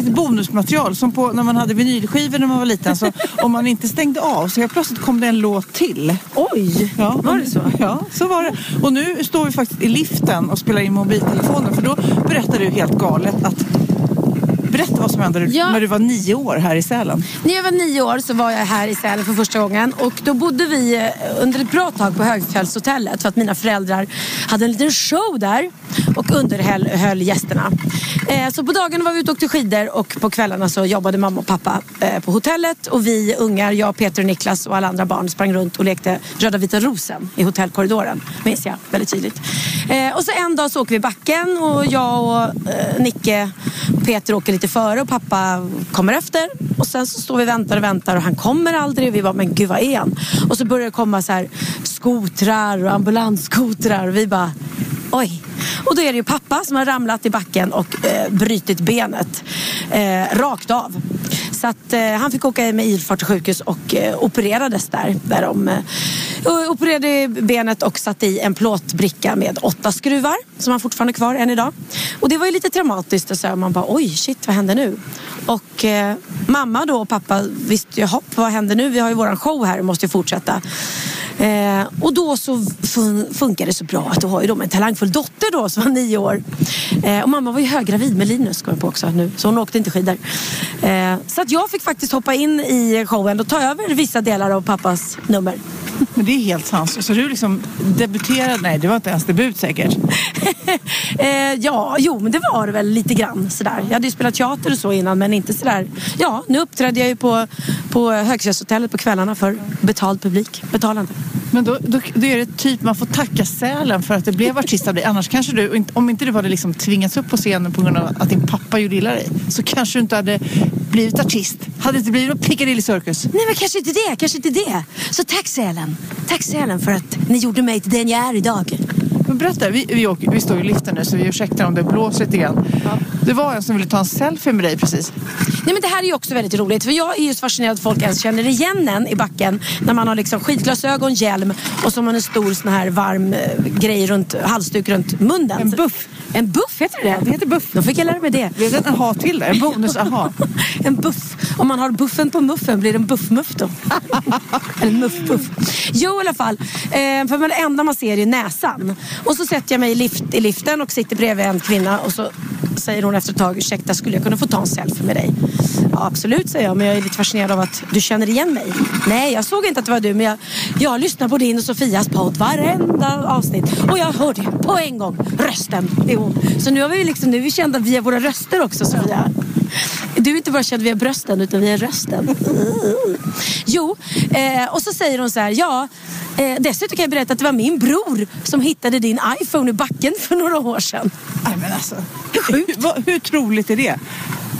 Lite bonusmaterial som på när man hade vinylskivor när man var liten. Så *laughs* om man inte stängde av så helt plötsligt kom det en låt till. Oj, ja, var det så? Ja, så var det. Och nu står vi faktiskt i liften och spelar in mobiltelefonen för då berättar du helt galet att Berätta vad som hände Ja. när du var nio år här i Sälen. När jag var nio år så var jag här i Sälen för första gången och då bodde vi eh, under ett bra tag på Högfjällshotellet för att mina föräldrar hade en liten show där och underhöll höll gästerna. Eh, Så på dagarna var vi ute och åkte skidor och på kvällarna så jobbade mamma och pappa eh, på hotellet och vi ungar, jag, Peter och Niklas och alla andra barn sprang runt och lekte Röda vita rosen i hotellkorridoren. Minns jag väldigt tydligt. Eh, Och så en dag så åker vi backen och jag och eh, Nicke och Peter åker lite före och pappa kommer efter. Och sen så står vi och väntar och väntar och han kommer aldrig. Och vi bara, men gud vad är han? Och så börjar det komma så här skotrar och ambulansskotrar och vi bara, oj. Och då är det ju pappa som har ramlat i backen och eh, brutit benet eh, rakt av. Så att eh, han fick åka med ilfart till sjukhus och eh, opererades där. där de, eh, opererade benet och satte i en plåtbricka med åtta skruvar som han fortfarande har kvar än idag. Och det var ju lite traumatiskt och så här, man bara oj shit vad händer nu? Och eh, mamma då och pappa visste ju hopp vad händer nu? Vi har ju våran show här och måste ju fortsätta. Eh, och då så fun- funkar det så bra att du har ju då en talangfull dotter då som var nio år. Eh, och mamma var ju höggravid med Linus kom jag på också nu. Så hon åkte inte skidor. Eh, så att jag fick faktiskt hoppa in i showen och ta över vissa delar av pappas nummer. Men det är helt sant. Så du liksom debuterade, nej det var inte ens debut säkert. *laughs* eh, ja, jo men det var det väl lite grann sådär. Jag hade ju spelat teater och så innan men inte sådär. Ja, nu uppträdde jag ju på, på Högfjällshotellet på kvällarna för betald publik. Betalande. Men då, då, då är det typ man får tacka Sälen för att det blev artist av dig. Annars kanske du, om inte du hade liksom tvingats upp på scenen på grund av att din pappa gjorde illa dig så kanske du inte hade blivit artist. Hade det inte blivit någon Piccadilly Circus. Nej men kanske inte det, kanske inte det. Så tack Sälen. Tack Sälen för att ni gjorde mig till den jag är idag. Men berätta, vi, vi, åker, vi står i liften nu så vi ursäktar om det blåser lite grann. Det var en som ville ta en selfie med dig precis. Nej men det här är ju också väldigt roligt för jag är ju så fascinerad att folk ens känner igen en i backen när man har liksom skidglasögon, hjälm och så har man en stor sån här varm eh, grej runt, halsduk runt munnen. En buff. En buff heter det Det heter buff. Då fick jag lära mig det. Det är en aha till där, en bonus aha. *laughs* en buff. Om man har buffen på muffen blir det en buffmuff då. *laughs* Eller muffpuff. Jo i alla fall. Eh, för det enda man ser är näsan. Och så sätter jag mig i, lift, i liften och sitter bredvid en kvinna och så säger hon efter ett tag, ursäkta skulle jag kunna få ta en selfie med dig? Ja absolut säger jag, men jag är lite fascinerad av att du känner igen mig. Nej jag såg inte att det var du men jag, jag lyssnar på din och Sofias podd varenda avsnitt. Och jag hörde på en gång rösten. Det är hon. Så nu, har vi liksom, nu är vi kända via våra röster också Sofia. Du är inte bara känd via brösten utan via rösten. Jo, eh, och så säger hon så här, ja, eh, dessutom kan jag berätta att det var min bror som hittade din iPhone i backen för några år sedan. Nej men alltså, hur, vad- hur troligt är det?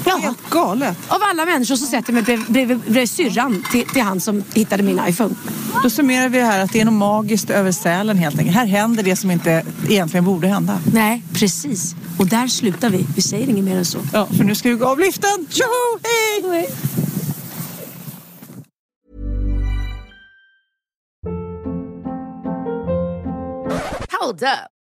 Ja. Helt galet. Av alla människor så sätter jag mig bredvid, bredvid, bredvid syrran till, till han som hittade min iPhone. Då summerar vi här att det är något magiskt över Sälen helt enkelt. Här händer det som inte egentligen borde hända. Nej, precis. Och där slutar vi. Vi säger inget mer än så. Ja, för nu ska vi gå av liften. Tjoho, hej! Hold up.